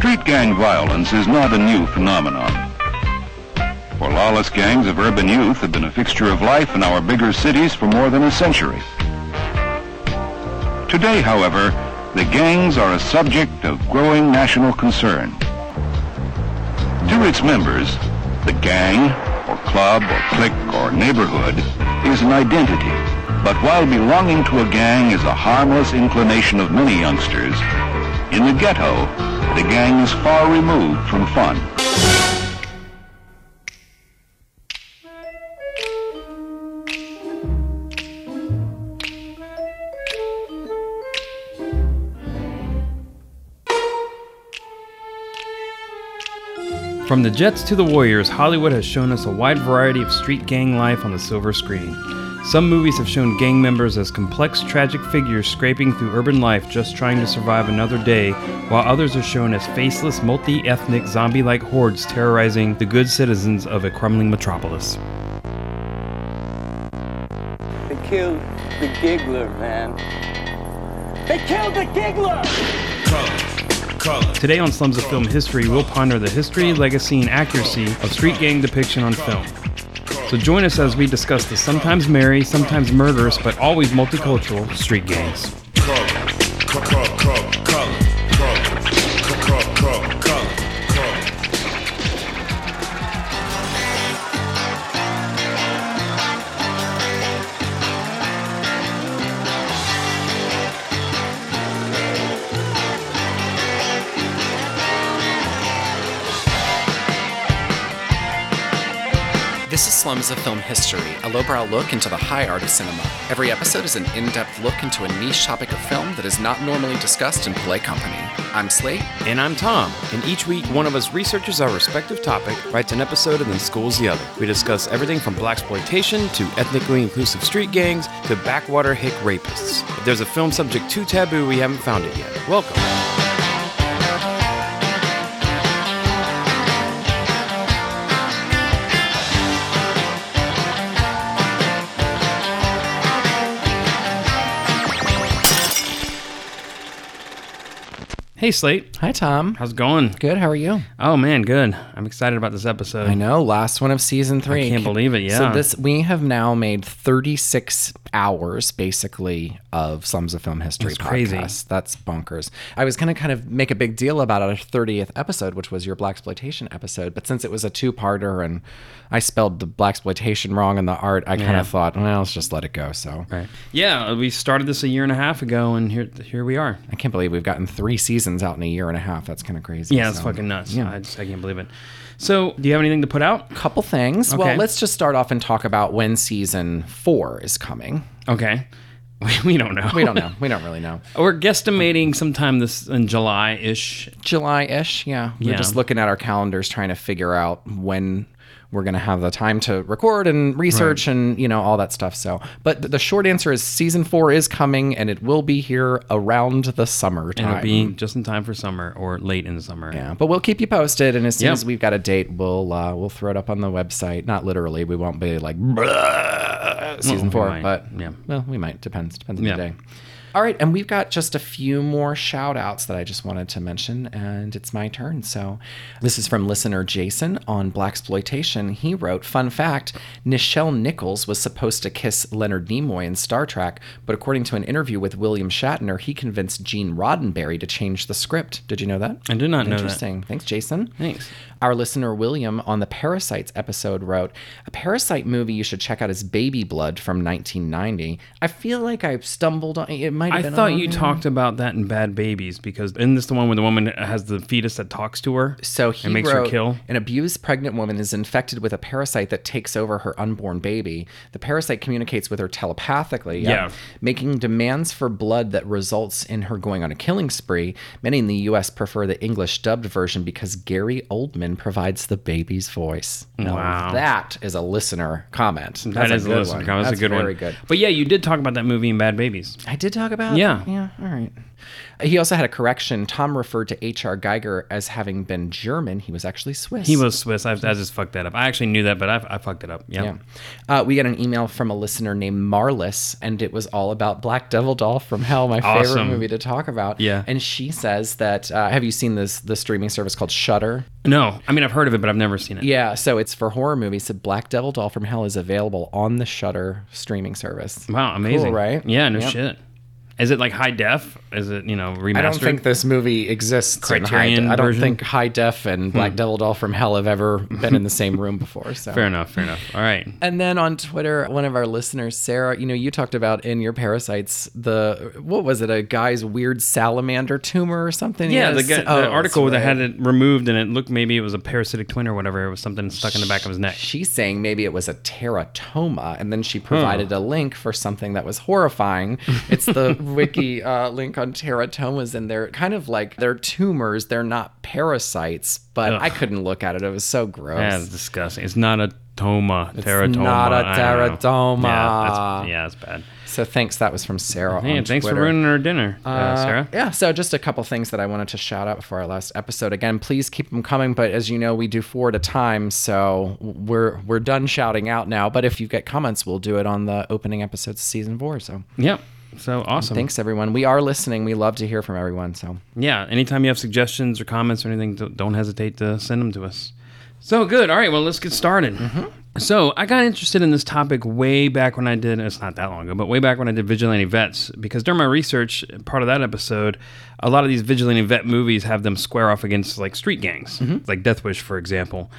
Street gang violence is not a new phenomenon. For lawless gangs of urban youth have been a fixture of life in our bigger cities for more than a century. Today, however, the gangs are a subject of growing national concern. To its members, the gang, or club, or clique, or neighborhood is an identity. But while belonging to a gang is a harmless inclination of many youngsters, in the ghetto, the gang is far removed from fun. From the Jets to the Warriors, Hollywood has shown us a wide variety of street gang life on the silver screen. Some movies have shown gang members as complex, tragic figures scraping through urban life just trying to survive another day, while others are shown as faceless, multi ethnic, zombie like hordes terrorizing the good citizens of a crumbling metropolis. They killed the giggler, man. They killed the giggler! Today on Slums of Film History, we'll ponder the history, legacy, and accuracy of street gang depiction on film. So join us as we discuss the sometimes merry, sometimes murderous, but always multicultural street gangs. This is Slums of Film History, a lowbrow look into the high art of cinema. Every episode is an in depth look into a niche topic of film that is not normally discussed in polite company. I'm Slate. And I'm Tom, and each week one of us researches our respective topic, writes an episode, and then schools the other. We discuss everything from blaxploitation to ethnically inclusive street gangs to backwater hick rapists. If there's a film subject too taboo, we haven't found it yet. Welcome. Hey Slate, Hi, Tom. how's it going? Good, how are you? Oh man, good. I'm excited about this episode. I know, last one of season three. I can't believe it, Yeah. So this we have now made 36 hours basically of Slums of Film History That's crazy. That's bonkers. I was gonna kind of make a big deal about our 30th episode, which was your blaxploitation episode, but since it was a two-parter and I spelled the blaxploitation wrong in the art, I kind Yeah. of thought, well, let's just let it go. So Right. Yeah, we started this a year and a half ago, and here here we are. I can't believe we've gotten three seasons out in a year and a half. That's kind of crazy. Yeah, it's So- fucking nuts. yeah. I just I can't believe it. So, do you have anything to put out? A couple things. Okay. Well, let's just start off and talk about when season four is coming. Okay. We, we don't know. We don't know. we don't really know. We're guesstimating sometime this in July ish. July ish, yeah. We're Yeah. just looking at our calendars trying to figure out when we're going to have the time to record and research and, you know, all that stuff. So, but the short answer is season four is coming and it will be here around the summertime. It'll be just in time for summer or late in the summer. Yeah, but we'll keep you posted, and as soon Yep. as we've got a date, we'll uh, we'll throw it up on the website. Not literally, we won't be like season we four, but yeah. well, we might. Depends. Depends on Yeah. the day. All right, and we've got just a few more shout outs that I just wanted to mention, and it's my turn. So, this is from listener Jason on Blaxploitation. He wrote, Fun fact Nichelle Nichols was supposed to kiss Leonard Nimoy in Star Trek, but according to an interview with William Shatner, he convinced Gene Roddenberry to change the script. Did you know that? I did not know that. Interesting. Thanks, Jason. Thanks. Our listener William on the Parasites episode wrote, A Parasite movie you should check out is Baby Blood from 1990. I feel like I stumbled on it. Might have I been thought on you there. talked about that in Bad Babies because isn't this the one where the woman has the fetus that talks to her? So he and makes wrote, her kill. An abused pregnant woman is infected with a parasite that takes over her unborn baby. The parasite communicates with her telepathically, Yeah. making demands for blood that results in her going on a killing spree. Many in the U.S. prefer the English dubbed version because Gary Oldman provides the baby's voice. Now, Wow. that is a listener comment. That That's is a a good listener one. comment. That's, a good very one. good. But yeah, you did talk about that movie in Bad Babies. I did talk talk about? Yeah. Yeah. All right. He also had a correction. Tom referred to H.R. Giger as having been German. He was actually Swiss. He was Swiss. I, I just fucked that up. I actually knew that, but I, I fucked it up. Yep. Yeah. Uh, we got an email from a listener named Marlis, and it was all about Black Devil Doll from Hell, my favorite movie to talk about. Yeah. And she says that uh, have you seen this the streaming service called Shudder? No, I mean I've heard of it, but I've never seen it. Yeah. So it's for horror movies. So Black Devil Doll from Hell is available on the Shudder streaming service. Wow, amazing. right? Yeah, no Yep. shit. Is it like high def? Is it you know remastered? I don't think this movie exists. in high Criterion de- I don't version? think High Def and hmm. Black Devil Doll from Hell have ever been in the same room before. So Fair enough. Fair enough. All right. And then on Twitter, one of our listeners, Sarah, you know, you talked about in your parasites the what was it, a guy's weird salamander tumor or something? Yeah, the, guy, Oh, the article that's that had right. it removed and it looked maybe it was a parasitic twin or whatever. It was something stuck in the back of his neck. She's saying maybe it was a teratoma, and then she provided a link for something that was horrifying. It's the wiki uh, link on teratomas, and they're kind of like they're tumors. They're not parasites, but Ugh. I couldn't look at it. It was so gross. Yeah, it's disgusting. It's not a toma. It's teratoma. not a teratoma. Yeah, that's, yeah, that's bad. So thanks. That was from Sarah. Hey, thanks Twitter. for ruining our dinner, uh, Uh, Sarah. Yeah, so just a couple things that I wanted to shout out before our last episode. Again, please keep them coming, but as you know, we do four at a time, so we're we're done shouting out now. But if you get comments, we'll do it on the opening episodes of season four. So Yep. So awesome. thanks everyone. We are listening. We love to hear from everyone. So Yeah. Anytime you have suggestions or comments or anything, don't- hesitate to send them to us. So good. All right. Well, let's get started. Mm-hmm. So I got interested in this topic way back when I did. It's not that long ago, but way back when I did vigilante vets, because during my research, part of that episode, a lot of these vigilante vet movies have them square off against like street gangs, mm-hmm. like Death Wish, for example.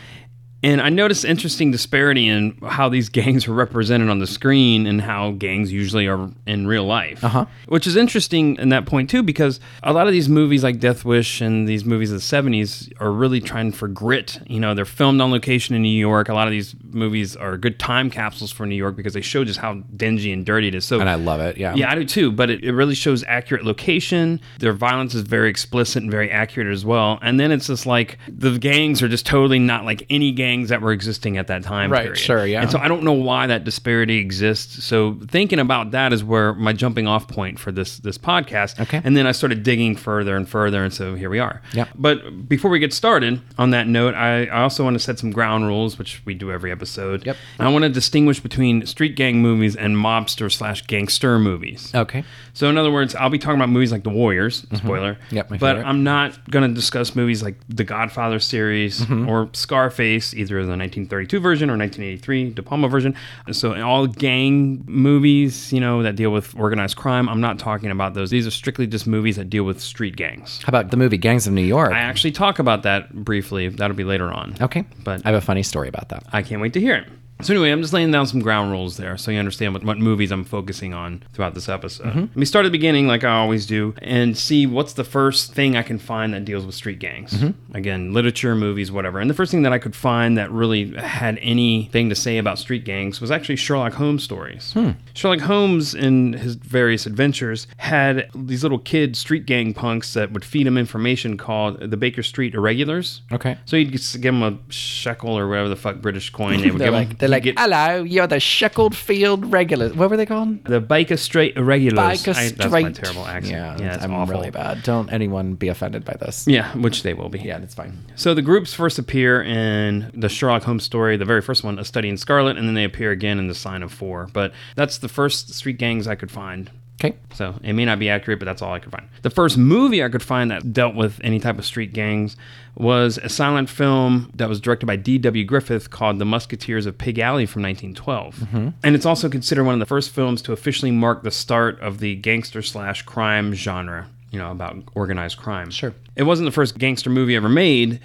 And I noticed interesting disparity in how these gangs are represented on the screen and how gangs usually are in real life. Uh-huh. Which is interesting in that point too, because a lot of these movies like Death Wish and these movies of the 70s are really trying for grit. You know, they're filmed on location in New York. A lot of these movies are good time capsules for New York because they show just how dingy and dirty it is. So and I love it. Yeah. yeah, I do too. But it, it really shows accurate location. Their violence is very explicit and very accurate as well. And then it's just like the gangs are just totally not like any that were existing at that time. Right, period. sure, yeah. And so I don't know why that disparity exists. So thinking about that is where my jumping off point for this this podcast. Okay. And then I started digging further and further, and so here we are. Yeah. But before we get started on that note, I, I also want to set some ground rules, which we do every episode. Yep. I want to distinguish between street gang movies and mobster slash gangster movies. Okay. So in other words, I'll be talking about movies like The Warriors, spoiler. Mm-hmm. Yep, my but favorite. I'm not going to discuss movies like The Godfather series Mm-hmm. or Scarface, either the 1932 version or 1983 De Palma version. So in all gang movies, you know, that deal with organized crime, I'm not talking about those. These are strictly just movies that deal with street gangs. How about the movie Gangs of New York? I actually talk about that briefly. That'll be later on. okay. But I have a funny story about that. I can't wait to hear it. So anyway, I'm just laying down some ground rules there so you understand what, what movies I'm focusing on throughout this episode. Mm-hmm. Let me start at the beginning like I always do and see what's the first thing I can find that deals with street gangs. Mm-hmm. Again, literature, movies, whatever. And the first thing that I could find that really had anything to say about street gangs was actually Sherlock Holmes stories. Hmm. Sherlock Holmes in his various adventures had these little kid street gang punks that would feed him information called the Baker Street Irregulars. Okay. So you'd give them a shekel or whatever the fuck British coin they would give like, them. Like, Get hello, you're the Sheckled Field regulars. What were they called? the Baker Street Irregulars. Biker I- Straight. that's my terrible accent. Yeah, Yeah, it's I'm awful. really bad. Don't anyone be offended by this. Yeah, which they will be. Yeah, it's fine. So the groups first appear in the Sherlock Holmes story, the very first one, A Study in Scarlet, and then they appear again in The Sign of Four. But that's the first street gangs I could find. Okay. So it may not be accurate, but that's all I could find. The first movie I could find that dealt with any type of street gangs was a silent film that was directed by D.W. Griffith called The Musketeers of Pig Alley from 1912. Mm-hmm. And it's also considered one of the first films to officially mark the start of the gangster slash crime genre, you know, about organized crime. Sure. It wasn't the first gangster movie ever made,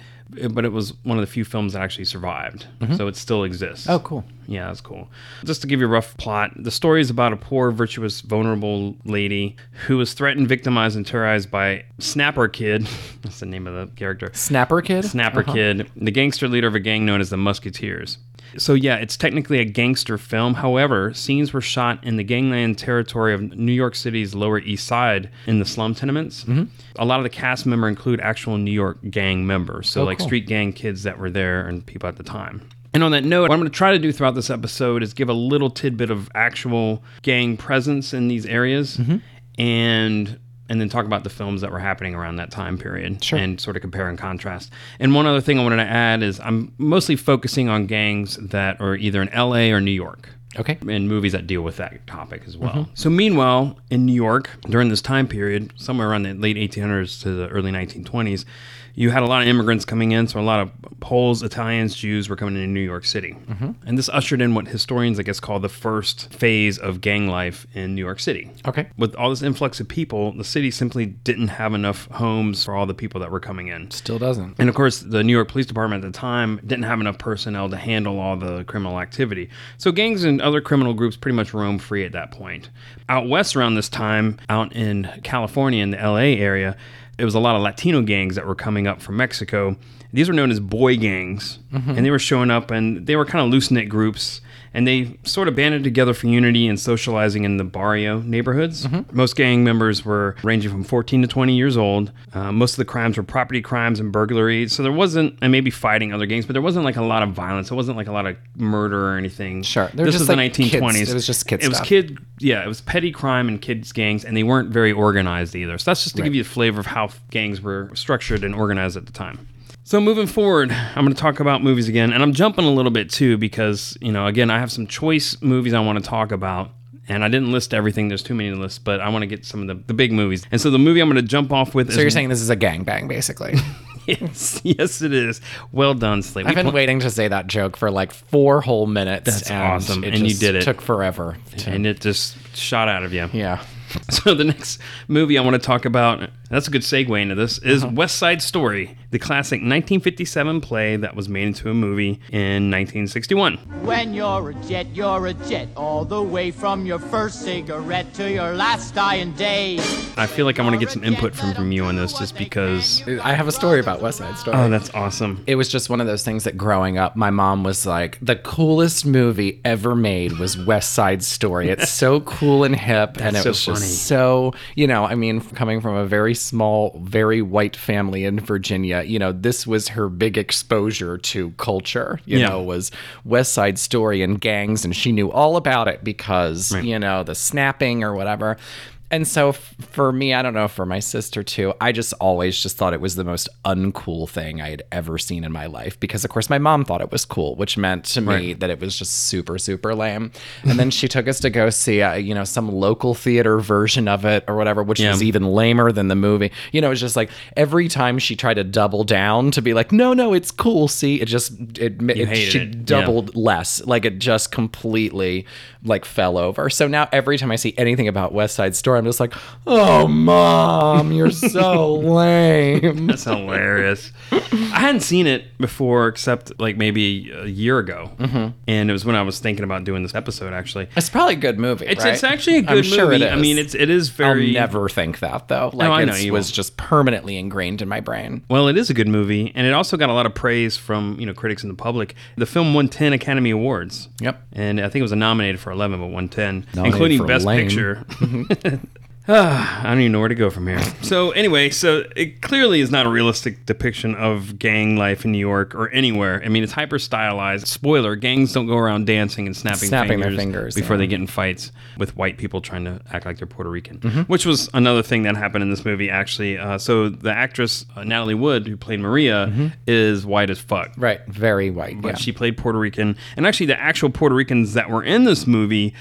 but it was one of the few films that actually survived. Mm-hmm. So it still exists. Oh, cool. Yeah, that's cool. Just to give you a rough plot, the story is about a poor, virtuous, vulnerable lady who was threatened, victimized, and terrorized by Snapper Kid. That's the name of the character. Snapper Kid? Snapper Uh-huh. Kid, the gangster leader of a gang known as the Musketeers. So, yeah, it's technically a gangster film. However, scenes were shot in the gangland territory of New York City's Lower East Side in the slum tenements. Mm-hmm. A lot of the cast member include actual New York gang members. So, Oh, like cool. street gang kids that were there and people at the time. And on that note, what I'm going to try to do throughout this episode is give a little tidbit of actual gang presence in these areas. Mm-hmm. and and then talk about the films that were happening around that time period Sure. and sort of compare and contrast. And one other thing I wanted to add is I'm mostly focusing on gangs that are either in LA or New York. Okay. And movies that deal with that topic as well. So, meanwhile, in New York, during this time period, somewhere around the late 1800s to the early 1920s, you had a lot of immigrants coming in. So, a lot of Poles, Italians, Jews were coming into New York City. Mm-hmm. And this ushered in what historians, I guess, call the first phase of gang life in New York City. Okay. With all this influx of people, the city simply didn't have enough homes for all the people that were coming in. Still doesn't. And of course, the New York Police Department at the time didn't have enough personnel to handle all the criminal activity. So gangs and other criminal groups pretty much roam free at that point. Out west around this time, out in California in the LA area, it was a lot of Latino gangs that were coming up from Mexico. These were known as boy gangs, mm-hmm. and they were showing up and they were kind of loose knit groups. And they sort of banded together for unity and socializing in the barrio neighborhoods. Most gang members were ranging from 14 to 20 years old. Uh, most of the crimes were property crimes and burglaries. So there wasn't, and maybe fighting other gangs, but there wasn't like a lot of violence. It wasn't like a lot of murder or anything. Sure. They were this just was like the 1920s. kids- it was just kids. It was kid, yeah, it was petty crime and kids gangs, and they weren't very organized either. So that's just to give you a flavor of how gangs were structured and organized at the time. So moving forward, I'm going to talk about movies again, and I'm jumping a little bit too because you know, again, I have some choice movies I want to talk about, and I didn't list everything. There's too many to list, but I want to get some of the, the big movies. And so the movie I'm going to jump off with So you're saying this is a gangbang, basically? yes, yes, it is. Well done, Slate. I've been waiting to say that joke for like four whole minutes. That's and awesome, It and you did it. Took forever. to- and it just shot out of you. yeah. So the next movie I want to talk about, that's a good segue into this, is Uh-huh. West Side Story, the classic 1957 play that was made into a movie in 1961. When you're a jet, you're a jet, all the way from your first cigarette to your last dying day. I feel like I want to get some input from, from you on this just because. I have a story about West Side Story. Oh, that's awesome. it was just one of those things that growing up, my mom was like, the coolest movie ever made was West Side Story. It's so cool and hip. and it so was funny. just so, you know, I mean, coming from a very small, very white family in Virginia, you know, this was her big exposure to culture, you Yeah. know, was West Side Story and gangs. And she knew all about it because, you know, the snapping or whatever. And so f- for me, I don't know, for my sister too, I just always just thought it was the most uncool thing I had ever seen in my life because of course my mom thought it was cool, which meant to me Right. that it was just super super lame. And then she took us to go see uh, you know some local theater version of it or whatever, which Yeah. was even lamer than the movie. You know, it was just like every time she tried to double down to be like, "No, no, it's cool." See, it just it, it, hated she it. Yeah. doubled less. Like it just completely like fell over. So now every time I see anything about West Side Story, I'm just like, oh mom, you're so lame. That's hilarious. I hadn't seen it before except like maybe a year ago. Mm-hmm. And it was when I was thinking about doing this episode actually. It's probably a good movie. It's, right? it's actually a good I'm sure movie. it is. I mean, it's it is very I'll never think that though. Like I know, it was won't. just permanently ingrained in my brain. Well, it is a good movie, and it also got a lot of praise from you know critics and the public. The film won ten Academy Awards. Yep. and I think it was nominated for eleven, but won ten, including Best lame. Picture. I don't even know where to go from here. So anyway, so it clearly is not a realistic depiction of gang life in New York or anywhere. I mean, it's hyper stylized. Spoiler: gangs don't go around dancing and snapping, Snapping their fingers, fingers, before yeah. they get in fights with white people trying to act like they're Puerto Rican, Mm-hmm. which was another thing that happened in this movie. Actually, uh, so the actress uh, Natalie Wood, who played Maria, is white as fuck. Right. Very white. But yeah. she played Puerto Rican, and actually, the actual Puerto Ricans that were in this movie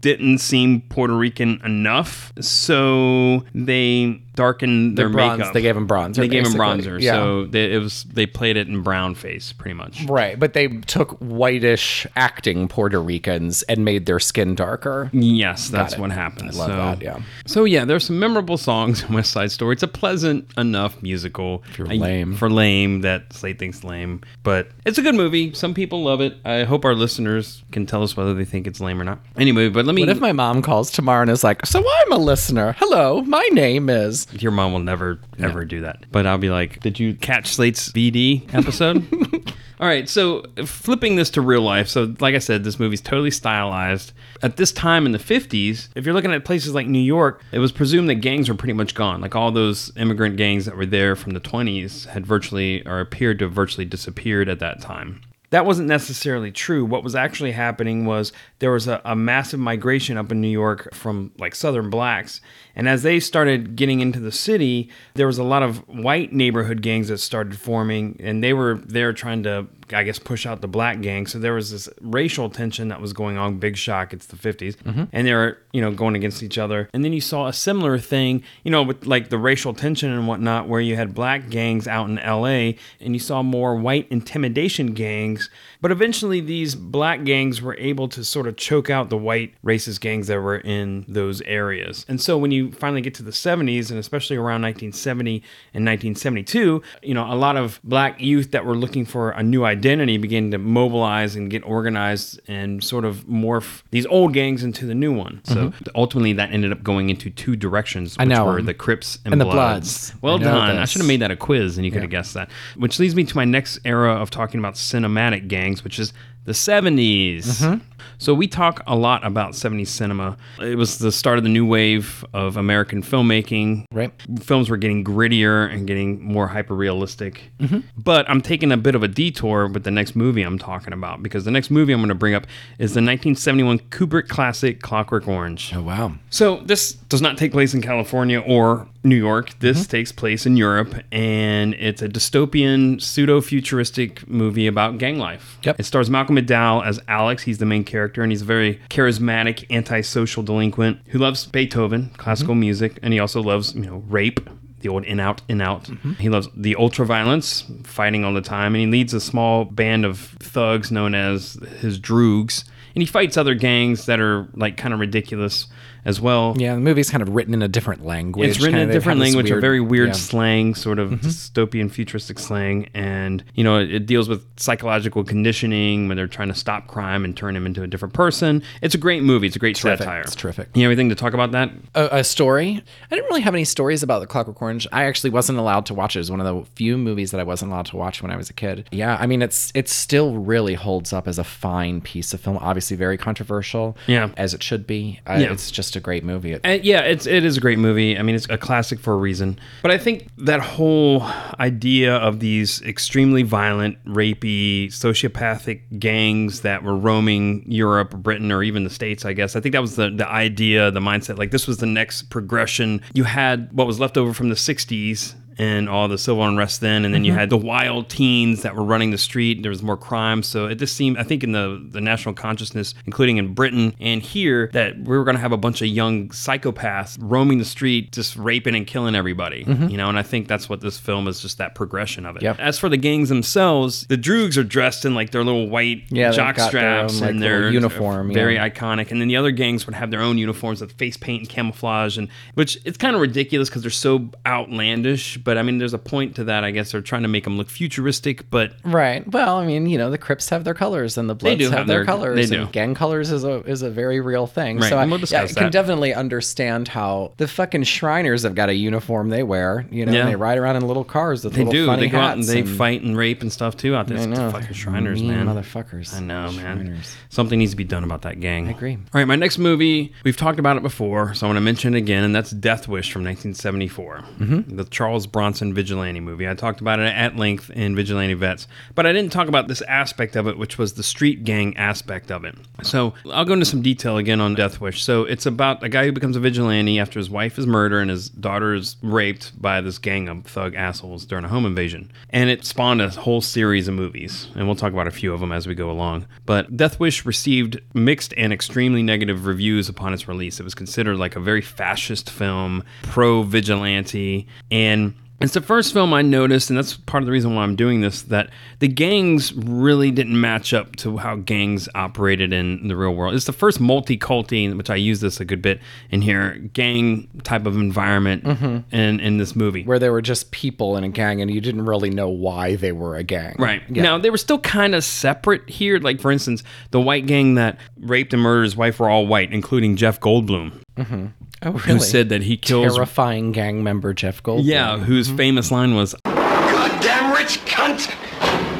didn't seem Puerto Rican enough, so they darkened their The bronze- makeup. they gave 'em bronzer, They gave them basically. bronzer, Yeah. so they, it was they played it in brown face, pretty much. Right, but they took whitish acting Puerto Ricans and made their skin darker. Yes, that's what happened. I love so, that, yeah. So yeah, there's some memorable songs in West Side Story. It's a pleasant enough musical. If you're I- lame. for lame that Slate thinks lame, but it's a good movie. Some people love it. I hope our listeners can tell us whether they think it's lame or not. Anyway, but let me. What if my mom calls tomorrow and is like, "So I'm a listener. Hello, my name is." Your mom will never ever do that. But I'll be like, did you catch Slate's VD episode? All right, so flipping this to real life. So, like I said, this movie's totally stylized. At this time in the 50s, if you're looking at places like New York, it was presumed that gangs were pretty much gone. Like all those immigrant gangs that were there from the 20s had virtually or appeared to have virtually disappeared at that time. That wasn't necessarily true. What was actually happening was there was a, a massive migration up in New York from like Southern blacks. And as they started getting into the city, there was a lot of white neighborhood gangs that started forming, and they were there trying to, I guess, push out the black gang. So there was this racial tension that was going on. Big shock. It's the 50s. Mm-hmm. And they were, you know, going against each other. And then you saw a similar thing, you know, with like the racial tension and whatnot, where you had black gangs out in LA and you saw more white intimidation gangs. But eventually, these black gangs were able to sort of choke out the white racist gangs that were in those areas. And so, when you finally get to the 70s, and especially around 1970 and 1972, you know, a lot of black youth that were looking for a new identity began to mobilize and get organized and sort of morph these old gangs into the new one. So, mm-hmm. ultimately, that ended up going into two directions, which know were the Crips and, And the Bloods. Bloods. Well I done. I should have made that a quiz and you could have guessed that. Which leads me to my next era of talking about cinematic gangs, which is the 70s. Mm-hmm. So we talk a lot about 70s cinema. It was the start of the new wave of American filmmaking. Right. Films were getting grittier and getting more hyper realistic. Mm-hmm. But I'm taking a bit of a detour with the next movie I'm talking about because the next movie I'm going to bring up is the 1971 Kubrick classic Clockwork Orange. Oh wow. So this does not take place in California or New York. This takes place in Europe, and it's a dystopian, pseudo-futuristic movie about gang life. Yep. It stars Malcolm McDowell as Alex. He's the main character, and he's a very charismatic, antisocial delinquent who loves Beethoven, classical mm-hmm. music, and he also loves, you know, rape. The old in out, in out. Mm-hmm. He loves the ultra violence, fighting all the time, and he leads a small band of thugs known as his Droogs. And he fights other gangs that are like kind of ridiculous as well. Yeah, the movie's kind of written in a different language. It's written in kinda- a different have this language, a very weird yeah. Mm-hmm. slang, sort of dystopian, futuristic slang, and you know it, it deals with psychological conditioning when they're trying to stop crime and turn him into a different person. It's a great movie. It's a great Terrific. satire. It's terrific. You have anything to talk about that? a, a story. I didn't really have any stories about the Clockwork Orange. I actually wasn't allowed to watch it. It was one of the few movies that I wasn't allowed to watch when I was a kid. Yeah, I mean, it's it still really holds up as a fine piece of film. Obviously, very controversial. Yeah. as it should be. Uh, Yeah. It's just a great movie. And yeah, it's it is a great movie. I mean, it's a classic for a reason. But I think that whole idea of these extremely violent, rapey, sociopathic gangs that were roaming Europe, Britain, or even the States, I guess. I think that was the the idea, the mindset. Like this was the next progression. You had what was left over from the '60s and all the civil unrest then, and then you mm-hmm. had the wild teens that were running the street. There was more crime, so it just seemed, I think, in the the national consciousness, including in Britain and here, that we were going to have a bunch of young psychopaths roaming the street, just raping and killing everybody. Mm-hmm. You know, and I think that's what this film is, just that progression of it. Yep. As for the gangs themselves, the Droogs are dressed in like their little white Yeah, jock got their own, straps like, and their uniform, very yeah. iconic. And then the other gangs would have their own uniforms with face paint and camouflage, and which it's kind of ridiculous because they're so outlandish. But I mean, there's a point to that. I guess they're trying to make them look futuristic, but Right. Well, I mean, you know, the Crips have their colors and the Bloods have, have their, their- colors. they do. And gang colors is a is a very real thing. Right, So I, and we'll yeah, I can definitely understand how the fucking Shriners have got a uniform they wear. You know, Yeah. and they ride around in little cars with they little do. funny They go out and they fight and rape and stuff too out there. I It's know. Fucking Shriners, Mean man. motherfuckers. I know, man. Shriners. Something needs to be done about that gang. I agree. All right, my next movie, we've talked about it before, so I want to mention it again, and that's Death Wish from 1974. Mm-hmm. The Charles Bronson vigilante movie. I talked about it at length in Vigilante Vets, but I didn't talk about this aspect of it, which was the street gang aspect of it. So I'll go into some detail again on Death Wish. So it's about a guy who becomes a vigilante after his wife is murdered and his daughter is raped by this gang of thug assholes during a home invasion. And it spawned a whole series of movies, and we'll talk about a few of them as we go along. But Death Wish received mixed and extremely negative reviews upon its release. It was considered like a very fascist film, pro vigilante, and it's the first film I noticed, and that's part of the reason why I'm doing this, that the gangs really didn't match up to how gangs operated in the real world. It's the first multi-culti, which I use this a good bit in here, gang type of environment mm-hmm. in, in this movie. where they were just people in a gang and you didn't really know why they were a gang. Right. Yeah. Now, they were still kind of separate here. Like, for instance, the white gang that raped and murdered his wife were all white, including Jeff Goldblum, mm-hmm. Oh, really? who said that he kills. terrifying gang member Jeff Goldblum. yeah, whose mm-hmm. famous line was, Goddamn rich cunt!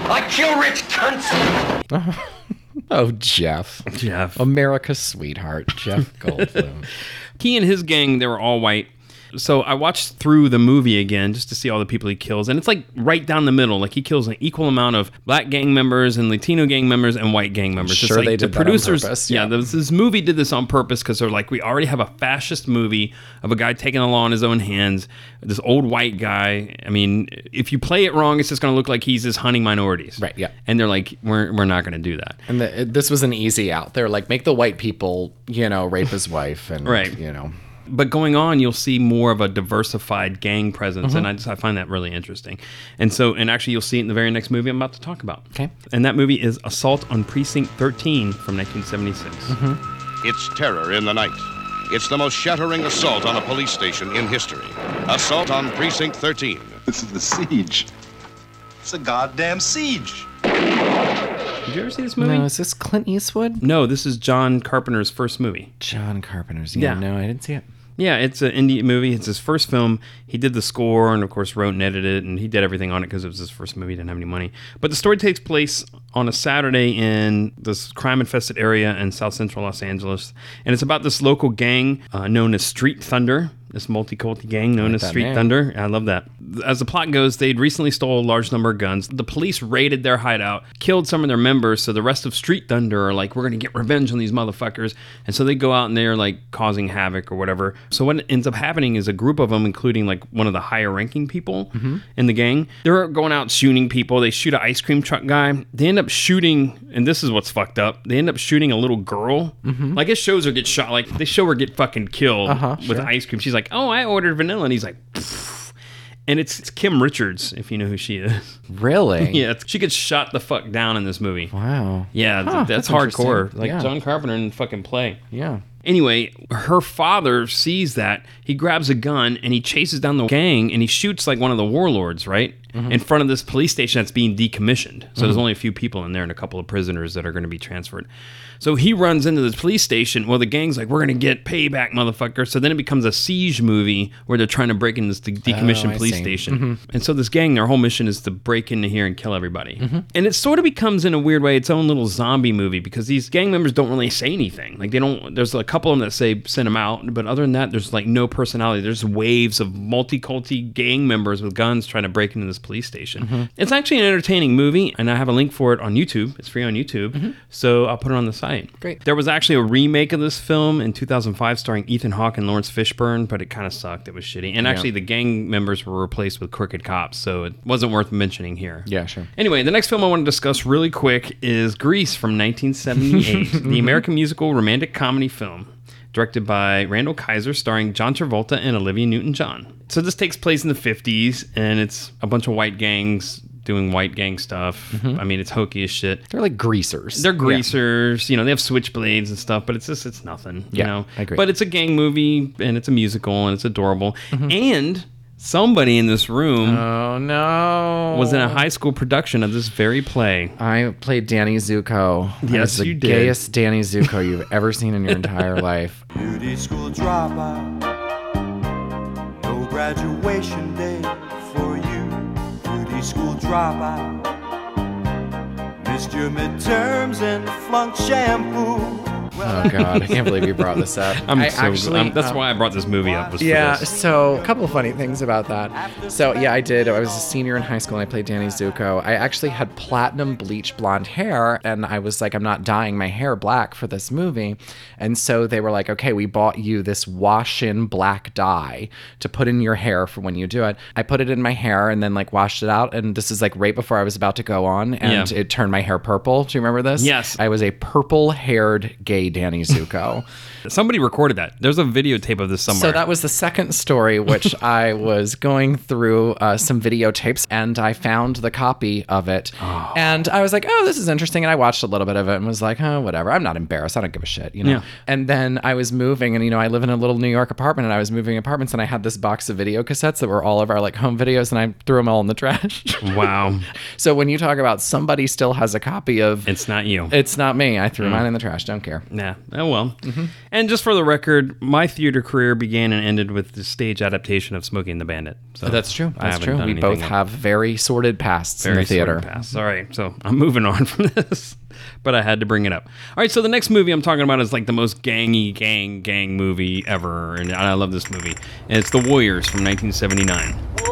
I kill rich cunts! Oh, Jeff. Jeff. America's sweetheart, Jeff Goldblum. he and his gang they were all white So I watched through the movie again just to see all the people he kills, and it's like right down the middle. Like he kills an equal amount of black gang members and Latino gang members and white gang members. Just Sure like they the did that on producers. purpose, yeah, yeah. this, this movie did this on purpose because they're like, we already have a fascist movie of a guy taking the law in his own hands. This old white guy. I mean, if you play it wrong, it's just going to look like he's just hunting minorities. Right, yeah. And they're like, we're we're not going to do that. And the, this was an easy out. They're like, make the white people, you know, rape his wife, and Right. you know, but going on you'll see more of a diversified gang presence Mm-hmm. and I just I find that really interesting. And so and actually you'll see it in the very next movie I'm about to talk about. Okay. And that movie is Assault on Precinct 13 from 1976. Mm-hmm. It's terror in the night. It's the most shattering assault on a police station in history. Assault on Precinct 13. This is the siege. It's a goddamn siege. Did you ever see this movie? no, is this Clint Eastwood? No, this is John Carpenter's first movie. John Carpenter's. Yeah, Yeah. no, I didn't see it. Yeah, it's an indie movie. It's his first film. He did the score and, of course, wrote and edited it, and he did everything on it because it was his first movie. He didn't have any money. But the story takes place on a Saturday in this crime infested area in South Central Los Angeles. And it's about this local gang uh, known as Street Thunder, this multi-culti gang known as Street name. Thunder. I love that. As the plot goes, they'd recently stole a large number of guns. The police raided their hideout, killed some of their members. So the rest of Street Thunder are like, we're going to get revenge on these motherfuckers. And so they go out and they're like causing havoc or whatever. So what ends up happening is a group of them, including like one of the higher ranking people mm-hmm. in the gang, they're going out shooting people. They shoot an ice cream truck guy. They end up shooting, and this is what's fucked up. They end up shooting a little girl. Mm-hmm. Like it shows her get shot. Like they show her get fucking killed uh-huh. with ice cream. She's like, oh, I ordered vanilla. And he's like, "Pfft." and it's, it's Kim Richards, if you know who she is. Really? Yeah, she gets shot the fuck down in this movie. Wow. Yeah, Huh, that's, that's hardcore. Like Yeah. John Carpenter in fucking play. Yeah. Anyway, her father sees that. He grabs a gun and he chases down the gang and he shoots like one of the warlords, right? Mm-hmm. In front of this police station that's being decommissioned. So there's mm-hmm. only a few people in there and a couple of prisoners that are going to be transferred. So he runs into the police station. Well, the gang's like, we're going to get payback, motherfucker. So then it becomes a siege movie where they're trying to break into this de- oh, decommissioned Oh, police see. station. Mm-hmm. And so this gang, their whole mission is to break into here and kill everybody. And it sort of becomes, in a weird way, its own little zombie movie because these gang members don't really say anything. Like they don't. There's a couple of them that say send them out, but other than that, there's like no personality. There's waves of multi-culti gang members with guns trying to break into this police station. Mm-hmm. It's actually an entertaining movie, and I have a link for it on YouTube. It's free on YouTube, mm-hmm. so I'll put it on the site. Great. There was actually a remake of this film in 2005 starring Ethan Hawke and Laurence Fishburne, but it kind of sucked. It was shitty. And actually, the gang members were replaced with crooked cops, so it wasn't worth mentioning here. Yeah, sure. Anyway, the next film I want to discuss really quick is Grease from 1978, the American musical romantic comedy film. Directed by Randal Kleiser, starring John Travolta and Olivia Newton John. So, this takes place in the 50s, and it's a bunch of white gangs doing white gang stuff. Mm-hmm. I mean, it's hokey as shit. They're like greasers. They're greasers, you know, they have switchblades and stuff, but it's just it's nothing, you Yeah, know. I agree. But it's a gang movie and it's a musical and it's adorable. Mm-hmm. And somebody in this room Oh no. was in a high school production of this very play. I played Danny Zuko. Yes, was the you did. gayest Danny Zuko you've ever seen in your entire life. Beauty school dropout. No graduation day for you. Beauty school dropout. Missed your midterms and flunked shampoo. Oh god, I can't believe you brought this up. I'm I so actually I'm- that's um, why I brought this movie up. Was Yeah, For this. so a couple of funny things about that. So yeah, I did. I was a senior in high school and I played Danny Zuko. I actually had platinum bleach blonde hair and I was like, I'm not dyeing my hair black for this movie. And so they were like, okay, we bought you this wash-in black dye to put in your hair for when you do it. I put it in my hair and then like washed it out. And this is like right before I was about to go on and Yeah. it turned my hair purple. Do you remember this? Yes. I was a purple-haired gay Danny Zuko. Somebody recorded that. There's a videotape of this somewhere. So that was the second story, which I was going through uh, some videotapes and I found the copy of it. And I was like, oh, this is interesting. And I watched a little bit of it and was like, oh, whatever. I'm not embarrassed. I don't give a shit, you know? Yeah. And then I was moving and, you know, I live in a little New York apartment and I was moving apartments and I had this box of video cassettes that were all of our like home videos and I threw them all in the trash. wow. so when you talk about somebody still has a copy of It's not you. it's not me. I threw mine in the trash. Don't care. Nah. Oh well. And just for the record, my theater career began and ended with the stage adaptation of Smoking the Bandit. So oh, That's true. That's true. We both have very sordid pasts in the theater. past. All right, so I'm moving on from this. but I had to bring it up. All right, so the next movie I'm talking about is like the most gangy gang gang movie ever, and I love this movie. And it's The Warriors from 1979.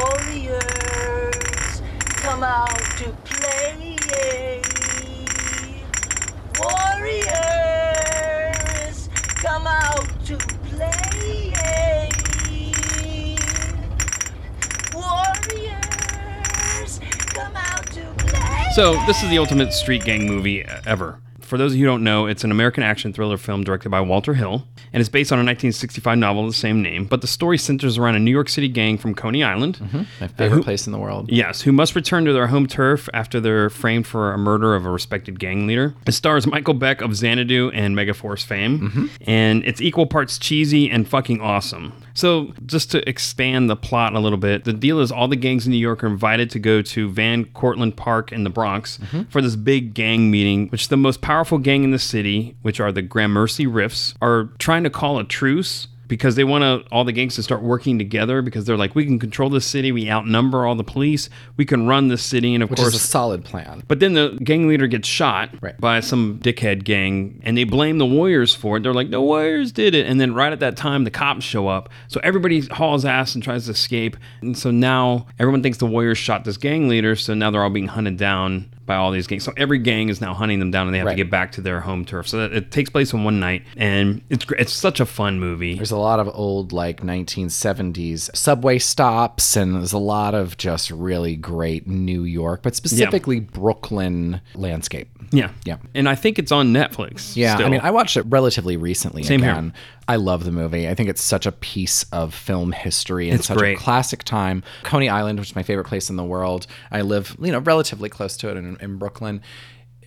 So this is the ultimate street gang movie ever. For those of you who don't know, it's an American action thriller film directed by Walter Hill, and it's based on a 1965 novel of the same name. But the story centers around a New York City gang from Coney Island. Mm-hmm. My uh, favorite who- place in the world. Yes, who must return to their home turf after they're framed for a murder of a respected gang leader. It stars Michael Beck of Xanadu and Megaforce fame, mm-hmm. and it's equal parts cheesy and fucking awesome. So, just to expand the plot a little bit, the deal is all the gangs in New York are invited to go to Van Cortlandt Park in the Bronx mm-hmm. for this big gang meeting, which the most powerful gang in the city, which are the Gramercy Riffs, are trying to call a truce because they want to all the gangs to start working together because they're like we can control the city we outnumber all the police we can run the city and of Which course is a solid plan. but then the gang leader gets shot Right. by some dickhead gang and they blame the warriors for it they're like the warriors did it and then right at that time the cops show up so everybody hauls ass and tries to escape and so now everyone thinks the warriors shot this gang leader so now they're all being hunted down by all these gangs so every gang is now hunting them down and they have Right. to get back to their home turf so that it takes place in one night and it's it's such a fun movie There's a lot of old like 1970s subway stops and there's a lot of just really great New York, but specifically Brooklyn landscape. Yeah. Yeah. And I think it's on Netflix. Yeah, I mean, I watched it relatively recently. Same here. I love the movie. I think it's such a piece of film history and It's such great. a classic time. Coney Island, which is my favorite place in the world. I live, you know, relatively close to it in, in Brooklyn.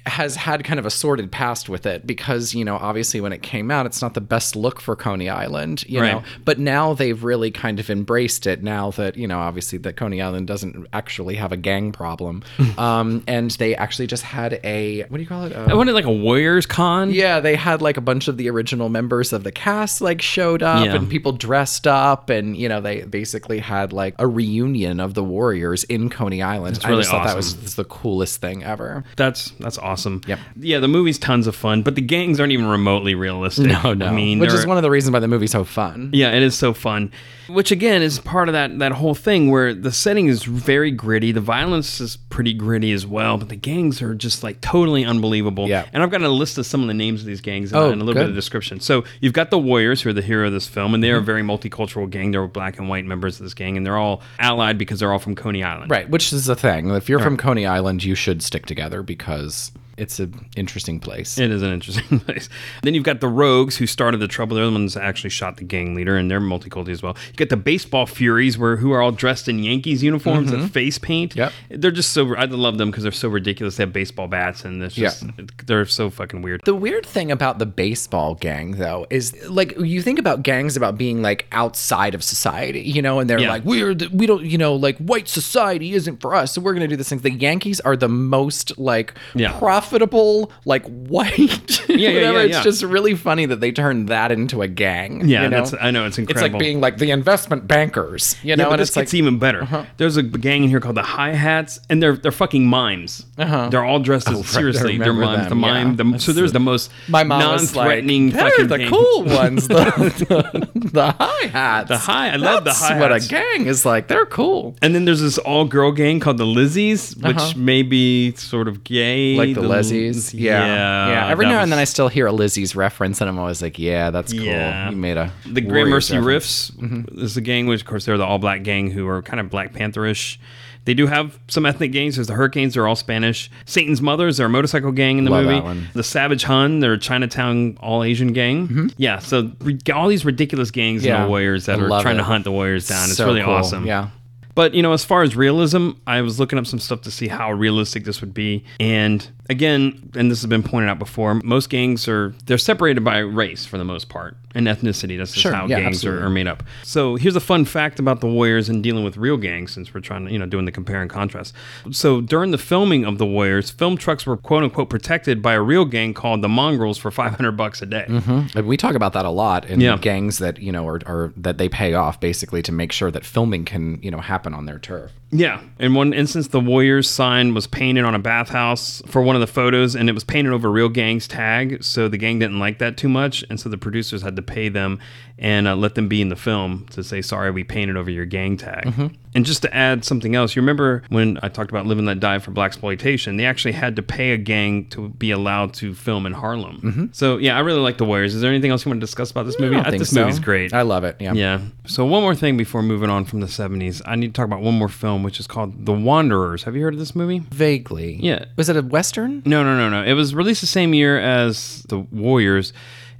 Has had kind of a sordid past with it because, you know, obviously when it came out, it's not the best look for Coney Island, you Right. know. But now they've really kind of embraced it now that, you know, obviously that Coney Island doesn't actually have a gang problem. um, and they actually just had a, what do you call it? Uh, I wanted like a Warriors Con. yeah, they had like a bunch of the original members of the cast like showed up Yeah. and people dressed up and you know they basically had like a reunion of the Warriors in Coney Island. I really just thought that was, was the coolest thing ever. That's that's awesome. Yep. Yeah, the movie's tons of fun, but the gangs aren't even remotely realistic. I mean, which is one of the reasons why the movie's so fun. Yeah, it is so fun. Which again is part of that that whole thing where the setting is very gritty. The violence is pretty gritty as well, but the gangs are just like totally unbelievable. Yeah. And I've got a list of some of the names of these gangs Oh, and a little bit of description. So you've got the Warriors, who are the hero of this film, and they are Mm-hmm. a very multicultural gang. They're black and white members of this gang, and they're all allied because they're all from Coney Island. Right, which is the thing. If you're from Coney Island, you should stick together because it's an interesting place. It is an interesting place. Then you've got the Rogues, who started the trouble. They're the ones that actually shot the gang leader, and they're multicultural as well. You got the Baseball Furies, where who are all dressed in Yankees uniforms and face paint. Mm-hmm. Yep. they're just so. I love them because they're so ridiculous. They have baseball bats, and it's just they're so fucking weird. The weird thing about the baseball gang, though, is like you think about gangs about being like outside of society, you know, and they're Yeah. like, we're, the, we don't, you know, like white society isn't for us, so we're going to do this thing. The Yankees are the most like Yeah. Profitable, like white. Yeah, yeah, whatever. yeah, It's yeah. just really funny that they turned that into a gang. Yeah, you know? that's I know it's incredible. It's like being like the investment bankers, you yeah, know, but and this it's like, gets even better. There's a gang in here called the Hi Hats, and they're they're fucking mimes. Uh-huh. They're all dressed as Oh, seriously. They're mimes. The mime. yeah. The, so there's the most my mom was like, non-threatening they're the gang. cool ones, the, the, the hi hats. The hi- I love the That's hi-hats. What a gang is like. They're cool. And then there's this all girl gang called the Lizzies, which Uh-huh. may be sort of gay. like the, L- Leslie's. Yeah. Yeah. Yeah. Every that now and then I still hear a Lizzie's reference and I'm always like, yeah, that's cool. Yeah. You made a The Warriors Gramercy reference. Mm-hmm. Riffs is a gang, which of course they're the all black gang who are kind of Black Pantherish. They do have some ethnic gangs. There's the Hurricanes, they're all Spanish. Satan's Mothers, they're a motorcycle gang in the Love movie. that one. The Savage Hun, they're a Chinatown all Asian gang. Yeah, so re- all these ridiculous gangs Mm-hmm. Yeah. and the Warriors that I are love trying to hunt the Warriors down. It's So really cool. awesome. Yeah. But you know, as far as realism, I was looking up some stuff to see how realistic this would be. And again, and this has been pointed out before, most gangs are they're separated by race for the most part and ethnicity. That's just Sure, how yeah, gangs are, are made up. So here's a fun fact about the Warriors and dealing with real gangs, since we're trying to you know doing the compare and contrast. So during the filming of the Warriors, film trucks were quote unquote protected by a real gang called the Mongrels for 500 bucks a day. Mm-hmm. And we talk about that a lot in Yeah. gangs that, you know, are, are that they pay off basically to make sure that filming can, you know, happen on their turf. Yeah. In one instance, the Warriors sign was painted on a bathhouse for one of the photos, and it was painted over real gang's tag. So the gang didn't like that too much, and so the producers had to pay them and uh, let them be in the film to say, "Sorry, we painted over your gang tag." And just to add something else, you remember when I talked about Live and Let Die for blaxploitation? They actually had to pay a gang to be allowed to film in Harlem. So yeah, I really like the Warriors. Is there anything else you want to discuss about this movie? I think this so. movie's great. I love it. Yeah. Yeah. So one more thing before moving on from the 70s, I need to talk about one more film, which is called The Wanderers. Have you heard of this movie? Vaguely. Yeah. Was it a western? No, no, no, no. It was released the same year as The Warriors,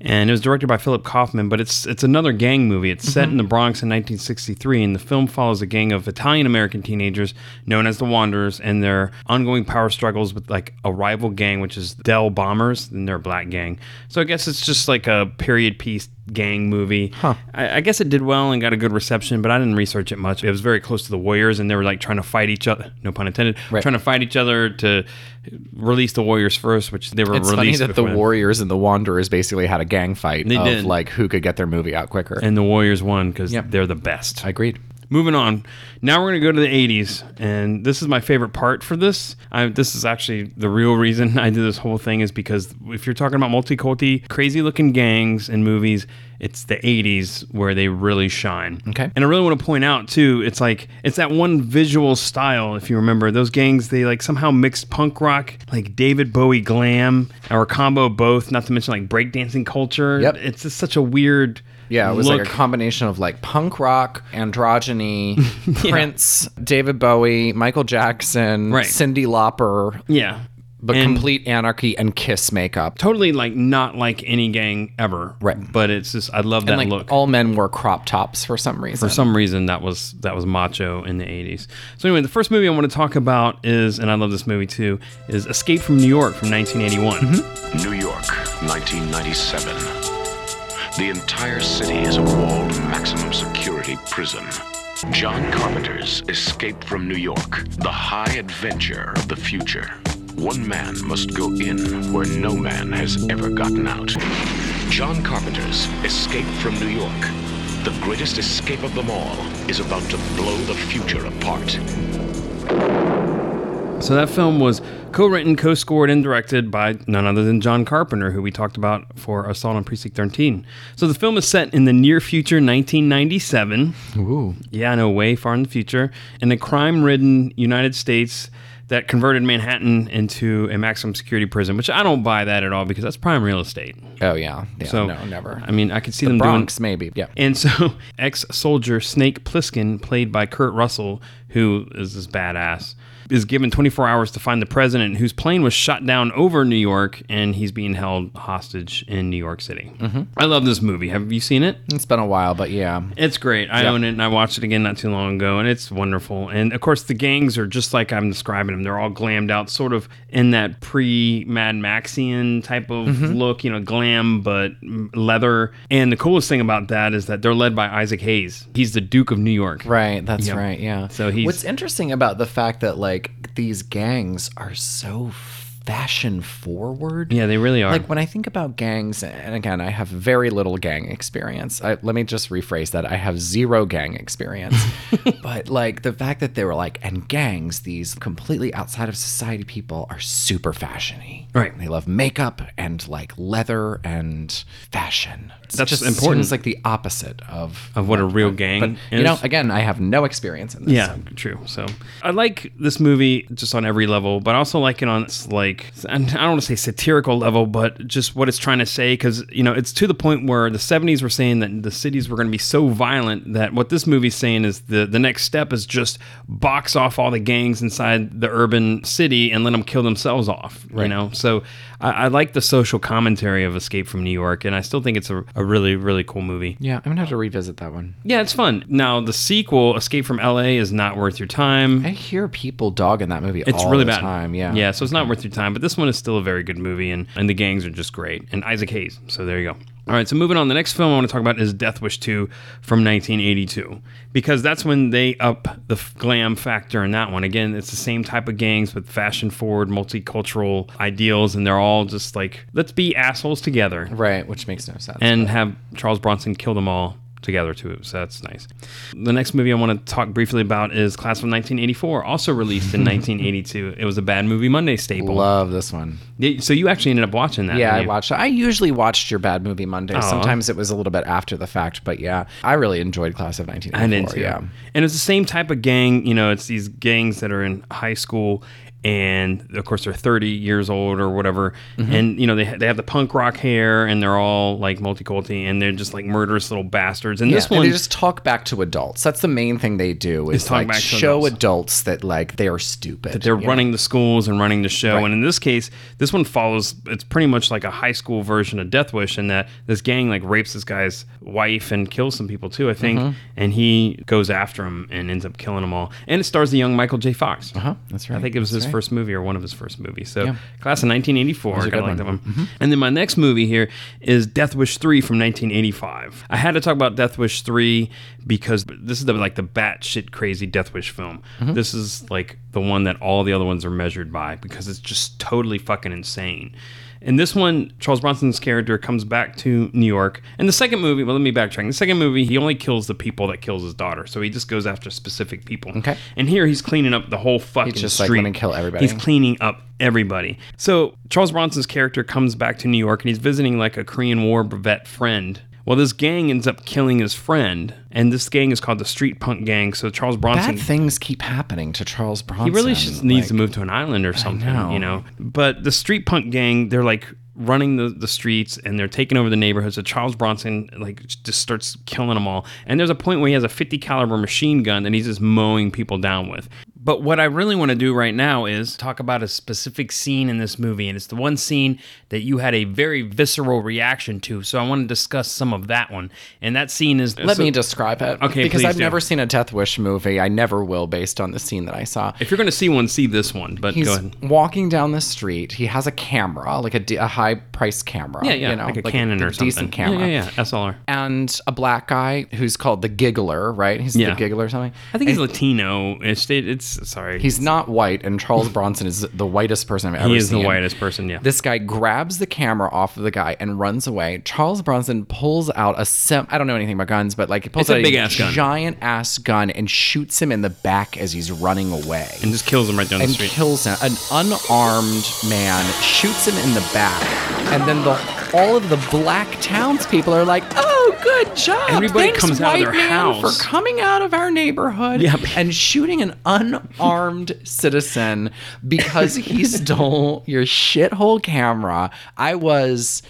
and it was directed by Philip Kaufman. But it's it's another gang movie. It's set in mm-hmm. the Bronx in 1963, and the film follows a gang of Italian American teenagers known as the Wanderers and their ongoing power struggles with like a rival gang, which is Del Bombers, and they're black gang. So I guess it's just like a period piece gang movie. Huh. I, I guess it did well and got a good reception, but I didn't research it much. It was very close to the Warriors, and they were like trying to fight each other. No pun intended. Right. Trying to fight each other to release the Warriors first, which they were It's funny that the. Warriors and the Wanderers basically had a gang fight They of did. like who could get their movie out quicker. and the Warriors won because Yep. they're the best. I agreed. Moving on. Now we're going to go to the 80s, and this is my favorite part for this. I, this is actually the real reason I did this whole thing is because if you're talking about multiculti, crazy looking gangs in movies, it's the 80s where they really shine. Okay. And I really want to point out too, it's like it's that one visual style. If you remember, those gangs they like somehow mixed punk rock, like David Bowie glam, or combo both. Not to mention like breakdancing culture. Yep. It's just such a weird. Yeah, it was look. like a combination of like punk rock, androgyny, Prince, David Bowie, Michael Jackson, Right. Cyndi Lauper, yeah. but And- complete anarchy and Kiss makeup. totally like not like any gang ever. Right. But it's just I love that and like look. all men wore crop tops for some reason. for some reason that was that was macho in the 80s. So anyway, the first movie I want to talk about is and I love this movie too, is Escape from New York from 1981. Mm-hmm. New York, 1997. The entire city is a walled maximum security prison. John Carpenter's Escape from New York, the high adventure of the future. One man must go in where no man has ever gotten out. John Carpenter's Escape from New York, the greatest escape of them all, is about to blow the future apart. So that film was co-written, co-scored, and directed by none other than John Carpenter, who we talked about for Assault on Precinct 13. So the film is set in the near future 1997. Ooh. Yeah, I know, way far in the future, in a crime-ridden United States that converted Manhattan into a maximum security prison, which I don't buy that at all because that's prime real estate. Oh yeah, yeah. So no, never. I mean, I could see the them Bronx, doing. maybe. Yeah. And so, ex-soldier Snake Plissken, played by Kurt Russell, who is this badass, is given 24 hours to find the president whose plane was shot down over New York, and he's being held hostage in New York City. Mm-hmm. I love this movie. Have you seen it? It's been a while, but yeah. It's great. I Yep. own it, and I watched it again not too long ago, and it's wonderful. And of course, the gangs are just like I'm describing them. They're all glammed out, sort of in that pre Mad Maxian type of Mm-hmm. look, you know, glam but leather. And the coolest thing about that is that they're led by Isaac Hayes. He's the Duke of New York. Right, that's Yep. right. Yeah. So he's- What's interesting about the fact that like these gangs are so fashion forward. Yeah, they really are. Like when I think about gangs, and again, I have very little gang experience. I, let me just rephrase that: I have zero gang experience. but like the fact that they were like, and gangs, these completely outside of society people, are super fashiony. Right. They love makeup and like leather and fashion. It's That's just important. Seems like the opposite of Of what a real gang But you know, again, I have no experience in this. Yeah, true. So I like this movie just on every level, but I also like it on its like and I don't want to say satirical level, but just what it's trying to say because you know it's to the point where the '70s were saying that the cities were going to be so violent that what this movie's saying is the the next step is just box off all the gangs inside the urban city and let them kill themselves off. You know, so I, I like the social commentary of Escape from New York, and I still think it's a, a really really cool movie. Yeah, I'm gonna have to revisit that one. Yeah, it's fun. Now the sequel, Escape from L.A., is not worth your time. I hear people dogging that movie. It's all really the bad. Time. Yeah. Yeah, so it's not worth your time, but this one is still a very good movie, and, and the gangs are just great. And Isaac Hayes. So there you go. All right, so moving on. The next film I want to talk about is Death Wish 2 from 1982, because that's when they up the glam factor in that one. Again, it's the same type of gangs with fashion forward, multicultural ideals, and they're all just like, let's be assholes together Right, which makes no sense. and have Charles Bronson kill them all together too, so that's nice. The next movie I want to talk briefly about is Class of 1984, also released in 1982. It was a Bad Movie Monday staple. Love this one. Yeah, So you actually ended up watching that? Yeah, I you? watched. I usually watched your Bad Movie Monday. Aw. Sometimes it was a little bit after the fact, but yeah, I really enjoyed Class of I 1984. did too. Yeah. And it's the same type of gang, you know, it's these gangs that are in high school and of course they're 30 years old or whatever Mm-hmm. and you know they, ha- they have the punk rock hair and they're all like multiculti and they're just like murderous little bastards and Yeah, this and one they just talk back to adults. That's the main thing they do is like back to show adults. adults. that like they are stupid. that they're you know? running the schools and running the show. Right. And in this case, this one follows. It's pretty much like a high school version of Death Wish, in that this gang like rapes this guy's wife and kills some people too. I think, Mhm. and he goes after him and ends up killing them all. And it stars the young Michael J. Fox. Uh huh. That's right. I think it was his right. First movie or one of his first movies. So, Yeah. class of 1984. was a I like that one. Mhm. And then my next movie here is Death Wish 3 from 1985. I had to talk about Death Wish 3 because this is the like the batshit crazy Death Wish film. Mhm. This is like the one that all the other ones are measured by because it's just totally fucking insane. In this one, Charles Bronson's character comes back to New York. In the second movie, well, let me backtrack. In the second movie, he only kills the people that kills his daughter. So he just goes after specific people. Okay. And here he's cleaning up the whole fucking just like, street. let me kill everybody. He's cleaning up everybody. So Charles Bronson's character comes back to New York and he's visiting like a Korean War vet friend. Well, this gang ends up killing his friend, and this gang is called the Street Punk Gang. So Charles Bronson, Bad things keep happening to Charles Bronson. he really just needs like- to move to an island or something, know. you know. But the Street Punk Gang, they're like running the, the streets and they're taking over the neighborhood. So Charles Bronson like just starts killing them all. And there's a point where he has a 50 caliber machine gun that he's just mowing people down with. But what I really want to do right now is talk about a specific scene in this movie, and it's the one scene that you had a very visceral reaction to. So I want to discuss some of that one. And that scene is Let so- me describe it. Okay, because I've do. never seen a Death Wish movie. I never will, based on the scene that I saw. If you're going to see one, see this one. But He's go ahead. walking down the street. He has a camera, like a, d- a high priced camera. Yeah, yeah, you know, like a Canon or something. decent camera. Yeah, yeah, yeah, SLR. And a black guy who's called the Giggler, right? He's Yeah. the Giggler or something. I think he's And Latino. It's, it's sorry. He's not white, and Charles Bronson is the whitest person I've ever he is seen. the whitest person. Yeah. This guy grabs the camera off of the guy and runs away. Charles Bronson pulls out a sem- I don't know anything about guns, but like he pulls It's a out big-ass gun. giant ass gun and shoots him in the back as he's running away. and just kills him right down and the street. kills him. An unarmed man shoots him in the back, and then the all of the black townspeople are like, "Oh, good job! Everybody Thanks, comes out of their man, house." for coming out of our neighborhood Yep. and shooting an unarmed citizen because he stole your shithole camera." I was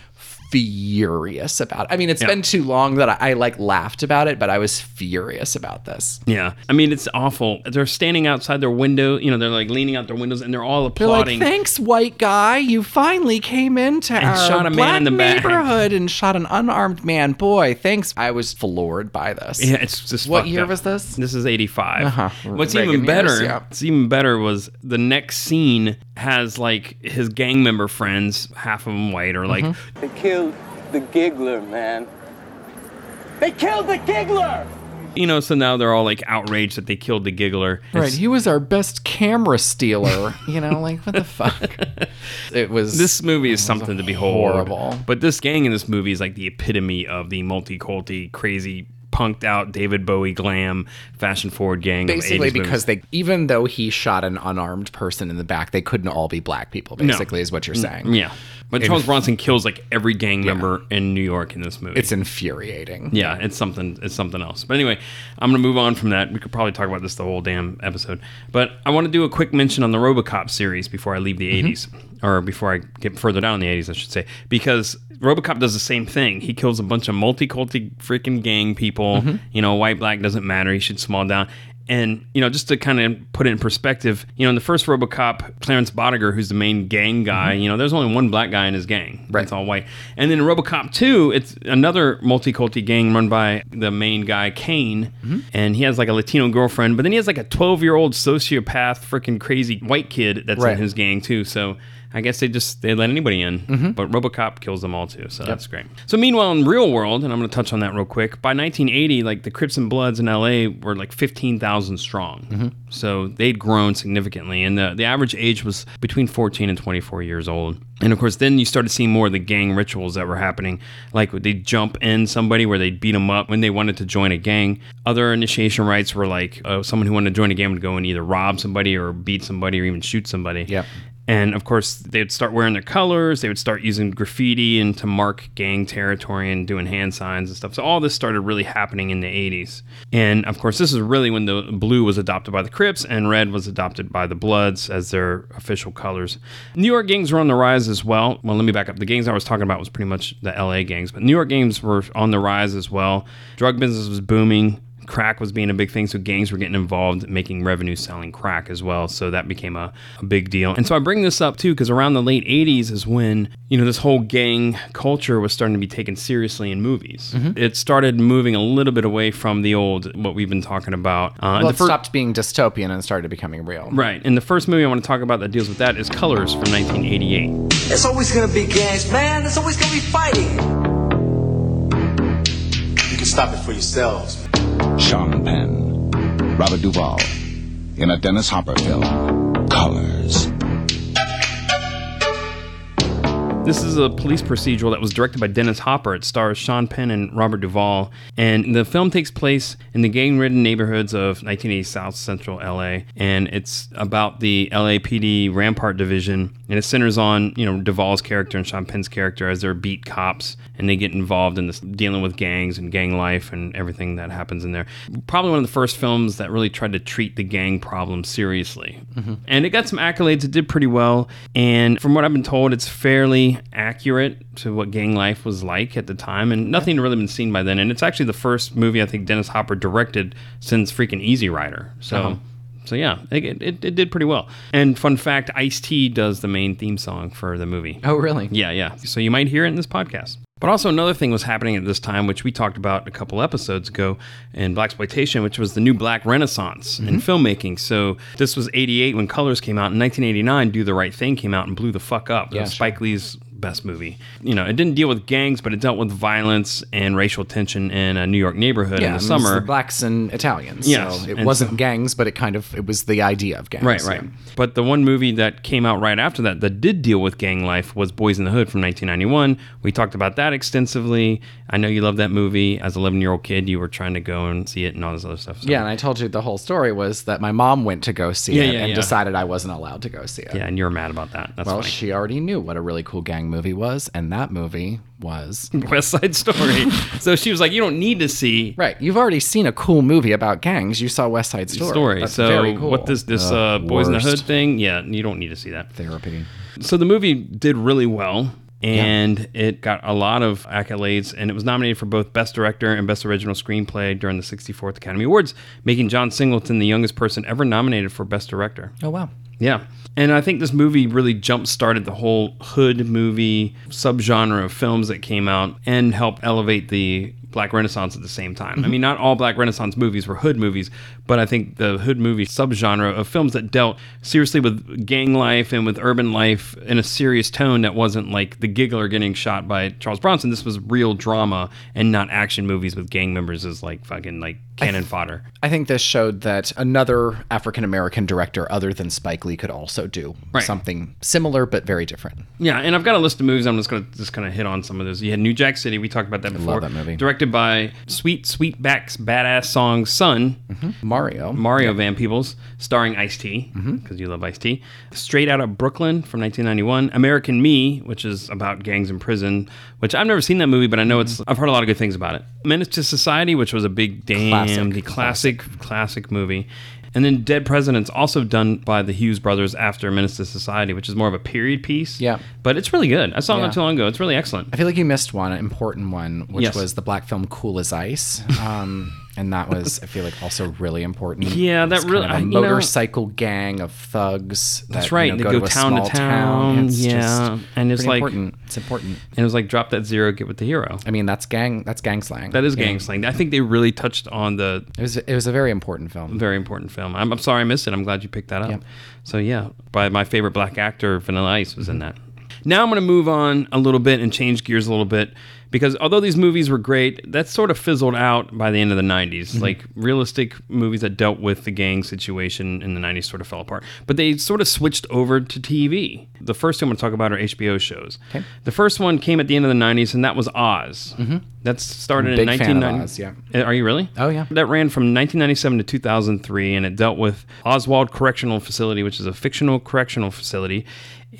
furious about it. I mean, it's Yeah. been too long that I, I like laughed about it, but I was furious about this. Yeah, I mean it's awful. They're standing outside their window. You know, they're like leaning out their windows and they're all They're applauding. like, "Thanks, white guy. You finally came into And our shot a man black in the back." neighborhood and shot an unarmed man. Boy, thanks. I was floored by this. yeah, it's just What year up. was this? This is 85. Uh-huh. What's Reagan even years, better? yeah. What's even better was the next scene has like his gang member friends, half of them white, or like Mm-hmm. They killed the giggler, man. They killed the giggler! you know. So now they're all like outraged that they killed the giggler. Right, It's- he was our best camera stealer. you know, like what the fuck? It was this movie is something to behold. horrible. But this gang in this movie is like the epitome of the multi-culti, crazy, punked out David Bowie glam, fashion forward gang. of basically 80s movies. because they even though he shot an unarmed person in the back, they couldn't all be black people. No. Basically, is what you're mm, saying. Yeah. But Charles Bronson kills like every gang member in New York in this movie. It's infuriating. yeah, it's something. It's something else. But anyway, I'm gonna move on from that. We could probably talk about this the whole damn episode. But I want to do a quick mention on the RoboCop series before I leave the Mm-hmm. 80s, or before I get further down in the 80s, I should say, because RoboCop does the same thing. He kills a bunch of multi-culti freaking gang people. Mm-hmm. You know, white black doesn't matter. He should small down. And you know, just to kind of put it in perspective, you know, in the first RoboCop, Clarence Boddicker, who's the main gang guy, you know, there's only one black guy in his gang. Mm-hmm. Right. It's all white. And then in RoboCop 2, it's another multi-culti gang run by the main guy, Kane, Mm-hmm. and he has like a Latino girlfriend, but then he has like a 12-year-old sociopath, freaking crazy white kid that's Right. in his gang too. So I guess they just they let anybody in, Mm-hmm. but RoboCop kills them all too, so that's great. So meanwhile, in real world, and I'm going to touch on that real quick. By 1980, like the Crips and Bloods in LA were like 15,000 strong, Mm-hmm. so they'd grown significantly, and the the average age was between 14 and 24 years old. And of course, then you started seeing more of the gang rituals that were happening, like they'd jump in somebody where they'd beat them up when they wanted to join a gang. Other initiation rites were like uh, someone who wanted to join a gang would go and either rob somebody or beat somebody or even shoot somebody. Yep. And of course, they'd start wearing their colors. They would start using graffiti and to mark gang territory and doing hand signs and stuff. So all this started really happening in the 80s. And of course, this is really when the blue was adopted by the Crips and red was adopted by the Bloods as their official colors. New York gangs were on the rise as well. Well, let me back up. The gangs I was talking about was pretty much the LA gangs, but New York gangs were on the rise as well. Drug business was booming crack was being a big thing so gangs were getting involved making revenue selling crack as well so that became a, a big deal and so i bring this up too because around the late 80s is when you know this whole gang culture was starting to be taken seriously in movies it started moving a little bit away from the old what we've been talking about uh, Well, the it fir- stopped being dystopian and started becoming real. right and the first movie i want to talk about that deals with that is colors from 1988 There's always gonna be gangs, man. There's always gonna be fighting. You can stop it for yourselves. Sean Penn, Robert Duvall, in a Dennis Hopper film, Colors. This is a police procedural that was directed by Dennis Hopper. It stars Sean Penn and Robert Duvall. And the film takes place in the gang ridden neighborhoods of 1980 South Central LA. And it's about the LAPD Rampart Division. And it centers on, you know, Duvall's character and Sean Penn's character as they're beat cops and they get involved in this dealing with gangs and gang life and everything that happens in there. Probably one of the first films that really tried to treat the gang problem seriously. And it got some accolades. It did pretty well. And from what I've been told, it's fairly accurate to what gang life was like at the time. And nothing had really been seen by then. And it's actually the first movie I think Dennis Hopper directed since freaking Easy Rider. So. Uh-huh. So yeah, it, it, it did pretty well. And fun fact, Ice T does the main theme song for the movie. Oh, really? Yeah, yeah. So you might hear it in this podcast. But also another thing was happening at this time, which we talked about a couple episodes ago in blaxploitation, which was the new black renaissance in mm-hmm. filmmaking. So this was '88 when Colors came out. In 1989, Do the Right Thing came out and blew the fuck up. Yeah, was Spike Lee's best movie. You know, it didn't deal with gangs, but it dealt with violence and racial tension in a New York neighborhood in Yeah, the it was summer. the blacks and Italians. Yes, so it and wasn't so- gangs, but it kind of it was the idea of gangs. Right, right. But the one movie that came out right after that that did deal with gang life was Boyz n the Hood from 1991. We talked about that extensively. I know you love that movie. As an 11 year old kid, you were trying to go and see it and all this other stuff. So- Yeah, and I told you the whole story was that my mom went to go see Yeah, it yeah, and yeah. decided I wasn't allowed to go see it. Yeah, and you were mad about that. That's well, funny. she already knew what a really cool gang movie was, and that movie was West Side Story. so she was like, "You don't need to see right. You've already seen a cool movie about gangs. You saw West Side Story. story." That's so very cool. what this this uh, Boys in the. Hood thing? Yeah, you don't need to see that. therapy. So the movie did really well. And it got a lot of accolades, and it was nominated for both Best Director and Best Original Screenplay during the 64th Academy Awards, making John Singleton the youngest person ever nominated for Best Director. Oh wow. Yeah. And I think this movie really jump started the whole hood movie subgenre of films that came out and helped elevate the Black Renaissance at the same time. I mm-hmm. mean, not all Black Renaissance movies were hood movies, but I think the hood movie subgenre of films that dealt seriously with gang life and with urban life in a serious tone that wasn't like the giggler getting shot by Charles Bronson. This was real drama and not action movies with gang members as like fucking like cannon fodder. I think this showed that another African American director other than Spike Lee could also do Right. something similar but very different. Yeah, and I've got a list of movies. I'm just gonna just kind of hit on some of those. You had New Jack City. We talked about that before. Love that movie. Directed by Sweet Sweetback's Baadasssss Song "Son," mm-hmm. Mario. Mario Van Peebles, starring Ice T, because you love Ice T. Straight Out of Brooklyn from 1991. American Me, which is about gangs in prison. Which I've never seen that movie, but I know it's. I've heard a lot of good things about it. Menace II Society, which was a big damn Classic. the classic classic movie. And then Dead Presidents, also done by the Hughes brothers after Menace II Society, which is more of a period piece. Yeah. But it's really good. I saw it not too long ago. It's really excellent. I feel like you missed one, an important one, which Yes. was the black film Cool as Ice. Um, And that was, I feel like, also really important. Yeah, that really- kind of a you know- motorcycle gang of thugs. That's right. You know, they go, go, to town to town. It's yeah, just and it's like important. It's important. And it was like drop that zero, get with the hero. I mean, that's gang. That's gang slang. That is gang know. slang. I think they really touched on the. It was. It was a very important film. Very important film. I'm, I'm sorry I missed it. I'm glad you picked that up. So yeah, by my favorite black actor, Vanilla Ice, was in Mm-hmm. that. Now I'm going to move on a little bit and change gears a little bit because although these movies were great, that sort of fizzled out by the end of the 90s. Mhm. Like realistic movies that dealt with the gang situation in the 90s sort of fell apart. But they sort of switched over to TV. The first two I'm going to talk about are HBO shows. Okay. The first one came at the end of the 90s, and that was Oz. Mhm. That started in big fan of 1990. Yeah. Uh, Are you really? Oh, yeah. That ran from 1997 to 2003, and it dealt with Oswald Correctional Facility, which is a fictional correctional facility.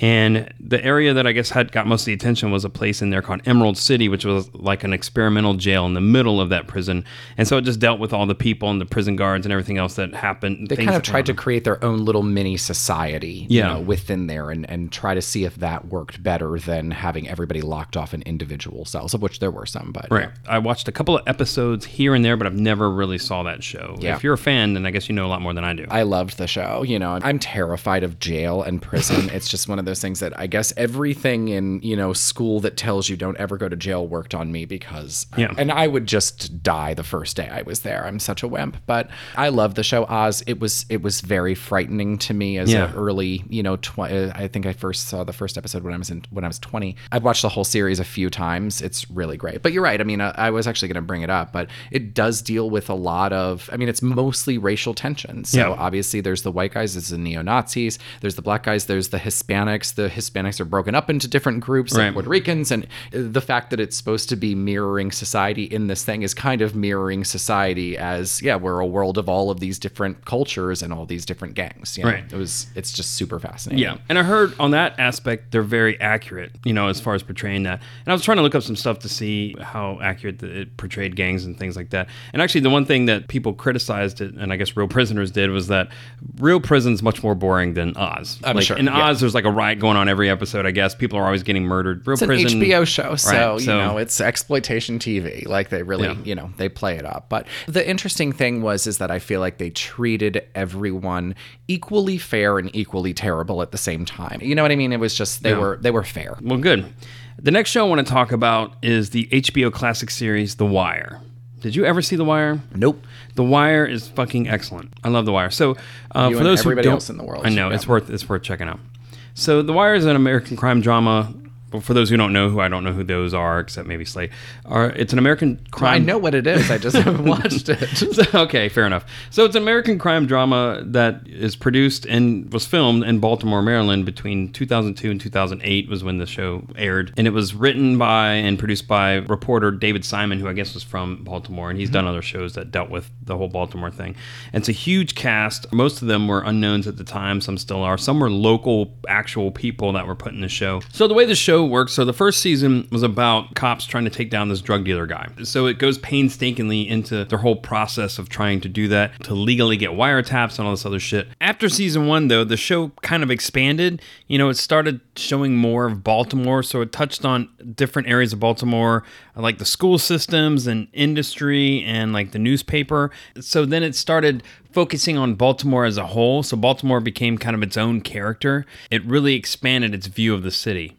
And the area that I guess had got most of the attention was a place in there called Emerald City, which was like an experimental jail in the middle of that prison. And so it just dealt with all the people and the prison guards and everything else that happened. They kind of tried to create their own little mini society, you Yeah. know, within there, and and try to see if that worked better than having everybody locked off in individual cells, of which there were some, but Right. I watched a couple of episodes here and there, but I've never really saw that show. Yeah. If you're a fan, then I guess you know a lot more than I do. I loved the show. You know, I'm terrified of jail and prison. it's just one of those things that I guess everything in, you know, school that tells you don't ever go to jail worked on me because, Yeah. and I would just die the first day I was there. I'm such a wimp, but I love the show Oz. It was, it was very frightening to me as Yeah. an early, you know, tw- uh, I think I first saw the first episode when I was in, when I was 20. I've watched the whole series a few times. It's really great. But you're right. I mean, I was actually going to bring it up, but it does deal with a lot of, I mean, it's mostly racial tension. So Yeah. obviously there's the white guys, there's the neo Nazis, there's the black guys, there's the Hispanics. The Hispanics are broken up into different groups, Right. like Puerto Ricans, and the fact that it's supposed to be mirroring society in this thing is kind of mirroring society as yeah, we're a world of all of these different cultures and all these different gangs. You know? Right. It was it's just super fascinating. Yeah, and I heard on that aspect they're very accurate, you know, as far as portraying that. And I was trying to look up some stuff to see how accurate the, it portrayed gangs and things like that. And actually, the one thing that people criticized it, and I guess Real Prisoners did, was that Real Prison's much more boring than Oz. I'm like, sure, In yeah. Oz, there's like a riot going on every episode. I guess people are always getting murdered. Real It's an HBO show, so Right, you know it's exploitation TV. Like they really, Yeah. you know, they play it up. But the interesting thing was is that I feel like they treated everyone equally fair and equally terrible at the same time. You know what I mean? It was just they Yeah. were they were fair. Well, good. The next show I want to talk about is the HBO classic series, The Wire. Did you ever see The Wire? Nope. The Wire is fucking excellent. I love The Wire. So, uh, for those who don't, else in the world I know should it's worth it's worth checking out. So, The Wire is an American crime drama. For those who don't know, who I don't know who those are, except maybe Slate. Are it's an American crime? I know what it is. I just haven't watched it. Okay, fair enough. So it's an American crime drama that is produced and was filmed in Baltimore, Maryland between 2002 and 2008 was when the show aired. And it was written by and produced by reporter David Simon, who I guess was from Baltimore, and he's mm-hmm. done other shows that dealt with the whole Baltimore thing. And it's a huge cast. Most of them were unknowns at the time, some still are. Some were local actual people that were put in the show. So the way the show works, so the first season was about cops trying to take down this drug dealer guy. So it goes painstakingly into their whole process of trying to do that, to legally get wiretaps and all this other shit. After season one, though, the show kind of expanded. You know, it started showing more of Baltimore, so it touched on different areas of Baltimore, like the school systems and industry and like the newspaper. So then it started focusing on Baltimore as a whole. So Baltimore became kind of its own character. It really expanded its view of the city.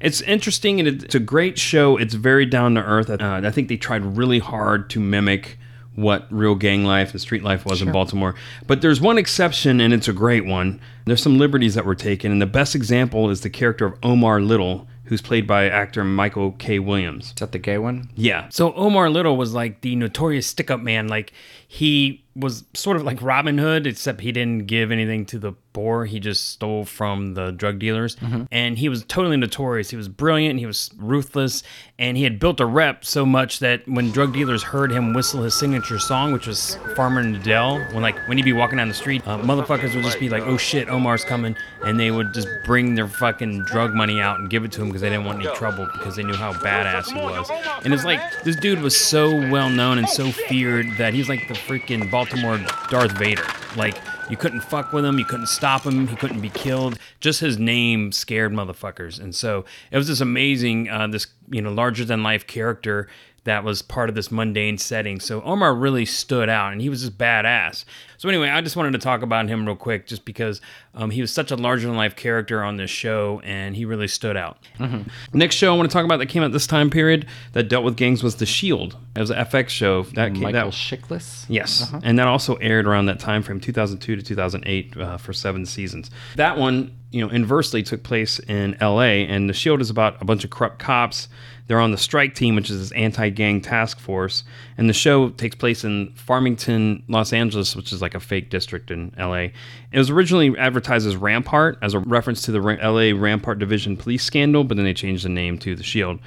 It's interesting and it's a great show. It's very down to earth. Uh, I think they tried really hard to mimic what real gang life and street life was in Baltimore. But there's one exception, and it's a great one. There's some liberties that were taken, and the best example is the character of Omar Little, who's played by actor Michael K. Williams. Is that the gay one? Yeah. So Omar Little was like the notorious stick up man. Like he was sort of like Robin Hood, except he didn't give anything to the poor. He just stole from the drug dealers. And he was totally notorious. He was brilliant. He was ruthless. And he had built a rep so much that when drug dealers heard him whistle his signature song, which was Farmer in the Dell, when like when he'd be walking down the street, uh, motherfuckers would just be like, oh shit, Omar's coming. And they would just bring their fucking drug money out and give it to him because they didn't want any trouble because they knew how badass he was. And it's like, this dude was so well known and so feared that he's like the freaking Baltimore Darth Vader. Like, you couldn't fuck with him, you couldn't stop him, he couldn't be killed. Just his name scared motherfuckers. And so it was this amazing, uh, this, you know, larger than life character that was part of this mundane setting. So Omar really stood out and he was just badass. So anyway, I just wanted to talk about him real quick just because um, he was such a larger than life character on this show and he really stood out. Mhm. Next show I want to talk about that came out this time period that dealt with gangs was The Shield. It was an FX show that came Michael that, Chiklis? Yes, Uh-huh. and that also aired around that time frame, 2002 to 2008, uh, for seven seasons. That one, you know, inversely took place in L.A. and The Shield is about a bunch of corrupt cops. They're on the strike team, which is this anti-gang task force, and the show takes place in Farmington, Los Angeles, which is like a fake district in L.A. It was originally advertised as Rampart, as a reference to the L.A. Rampart Division police scandal, but then they changed the name to The Shield.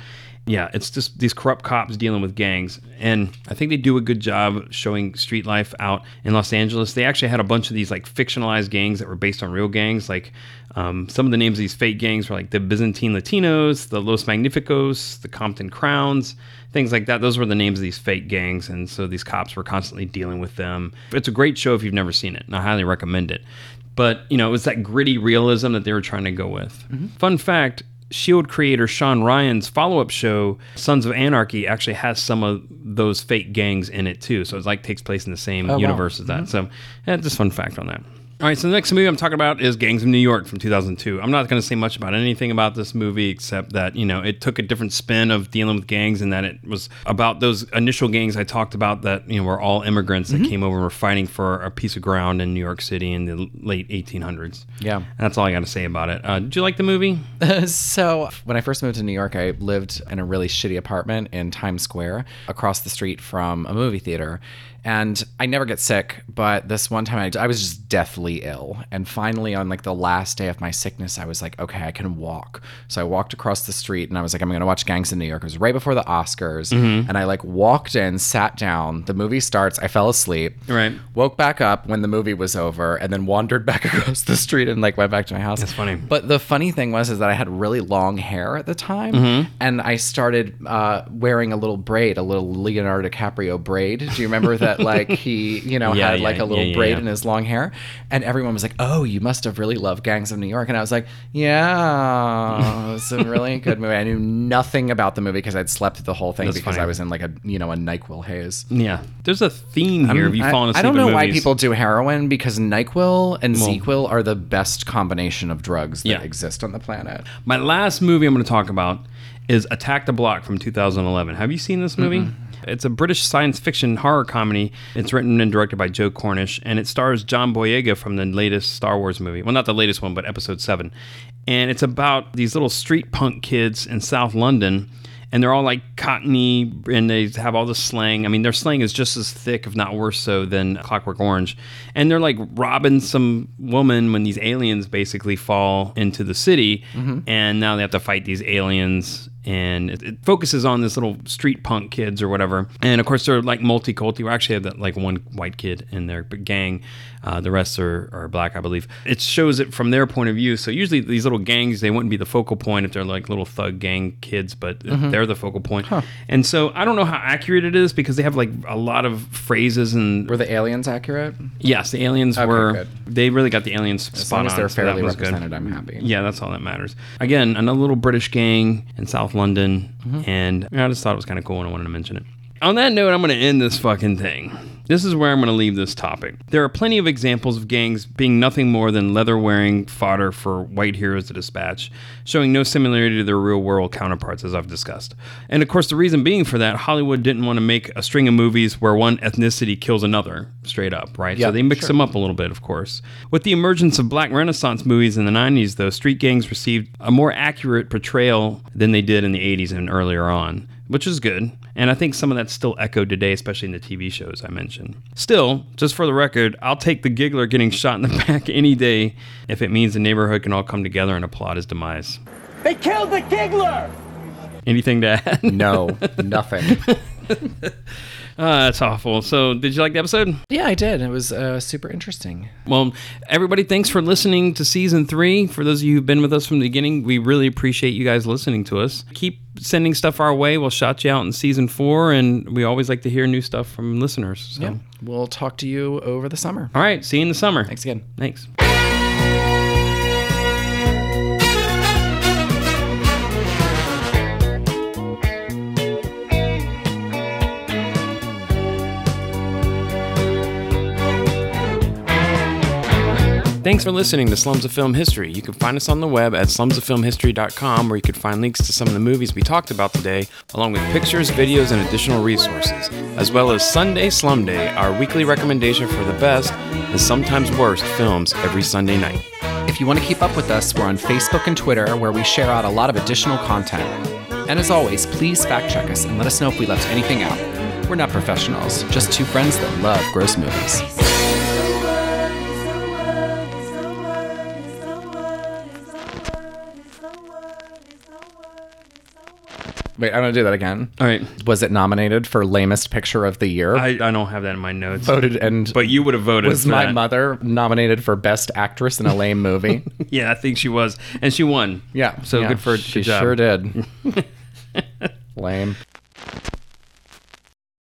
Yeah, it's just these corrupt cops dealing with gangs. And I think they do a good job showing street life out in Los Angeles. They actually had a bunch of these like fictionalized gangs that were based on real gangs. Like um, some of the names of these fake gangs were like the Byzantine Latinos, the Los Magnificos, the Compton Crowns, things like that. Those were the names of these fake gangs. And so these cops were constantly dealing with them. It's a great show if you've never seen it, and I highly recommend it. But, you know, it was that gritty realism that they were trying to go with. Fun fact Shield creator Shawn Ryan's follow up show, Sons of Anarchy, actually has some of those fake gangs in it too. So it's like takes place in the same Oh, wow. universe as that. Mhm. So yeah, just fun fact on that. All right, so the next movie I'm talking about is Gangs of New York from 2002. I'm not going to say much about anything about this movie except that, you know, it took a different spin of dealing with gangs and that it was about those initial gangs I talked about that, you know, were all immigrants that came over and were fighting for a piece of ground in New York City in the late 1800s. Yeah. That's all I got to say about it. Uh, did you like the movie? so when I first moved to New York, I lived in a really shitty apartment in Times Square across the street from a movie theater. And I never get sick, but this one time I, I was just deathly ill. And finally, on like the last day of my sickness, I was like, okay, I can walk. So I walked across the street and I was like, I'm going to watch Gangs in New York. It was right before the Oscars. Mhm. And I like walked in, sat down. The movie starts. I fell asleep. Right. Woke back up when the movie was over and then wandered back across the street and like went back to my house. That's funny. But the funny thing was is that I had really long hair at the time, Mhm. and I started uh, wearing a little braid, a little Leonardo DiCaprio braid. Do you remember that? Like he, you know, Yeah, had yeah, like a little yeah, braid in his long hair, and everyone was like, "Oh, you must have really loved Gangs of New York," and I was like, "Yeah, it's a really good movie." I knew nothing about the movie because I'd slept through the whole thing That's because funny. I was in like a you know a Nyquil haze. Yeah. There's a theme here. Have you fallen asleep I don't know why people do heroin because Nyquil and Well- are the best combination of drugs that exist on the planet. My last movie I'm going to talk about is Attack the Block from 2011. Have you seen this movie? It's a British science fiction horror comedy. It's written and directed by Joe Cornish, and it stars John Boyega from the latest Star Wars movie. Well, not the latest one, but Episode 7. And it's about these little street punk kids in South London. And they're all like cockney and they have all this slang. I mean, their slang is just as thick, if not worse so, than Clockwork Orange. And they're like robbing some woman when these aliens basically fall into the city. Mhm. And now they have to fight these aliens. And it, it focuses on this little street punk kids or whatever. And of course, they're like multiculti. We actually have that like one white kid in their gang. Uh, the rest are, are black, I believe. It shows it from their point of view. So usually these little gangs, they wouldn't be the focal point if they're like little thug gang kids, but Mhm. they're the focal point. And so I don't know how accurate it is because they have like a lot of phrases and. Were the aliens accurate? Yes, the aliens Okay, were. good. They really got the aliens As spot long as on. they're so that fairly was good. represented, I'm happy. Yeah, that's all that matters. Again, another little British gang in South London, Mhm. and I just thought it was kind of cool and I wanted to mention it. On that note, I'm going to end this fucking thing. This is where I'm going to leave this topic. There are plenty of examples of gangs being nothing more than leather wearing fodder for white heroes to dispatch, showing no similarity to their real world counterparts, as I've discussed. And of course, the reason being for that, Hollywood didn't want to make a string of movies where one ethnicity kills another, straight up, right? Yeah, so they mix sure. them up a little bit, of course. With the emergence of black Renaissance movies in the 90s, though, street gangs received a more accurate portrayal than they did in the 80s and earlier on, which is good. And I think some of that's still echoed today, especially in the TV shows I mentioned. Still, just for the record, I'll take the giggler getting shot in the back any day if it means the neighborhood can all come together and applaud his demise. They killed the giggler! Anything to add? No, nothing. Uh, that's awful. So, did you like the episode? Yeah, I did. It was uh, super interesting. Well, everybody, thanks for listening to season three. For those of you who've been with us from the beginning, we really appreciate you guys listening to us. Keep sending stuff our way. We'll shout you out in season four, and we always like to hear new stuff from listeners. So. Yeah. We'll talk to you over the summer. All right. See you in the summer. Thanks again. Thanks. Thanks for listening to Slums of Film History. You can find us on the web at slumsoffilmhistory.com where you can find links to some of the movies we talked about today, along with pictures, videos, and additional resources, as well as Sunday Slum Day, our weekly recommendation for the best and sometimes worst films every Sunday night. If you want to keep up with us, we're on Facebook and Twitter where we share out a lot of additional content. And as always, please fact check us and let us know if we left anything out. We're not professionals, just two friends that love gross movies. Wait, I'm gonna do that again. All right. Was it nominated for lamest picture of the year? I, I don't have that in my notes. voted and But you would have voted was my that. mother nominated for best actress in a lame movie? Yeah, I think she was. And she won. yeah. So yeah, good for she good sure did. lame.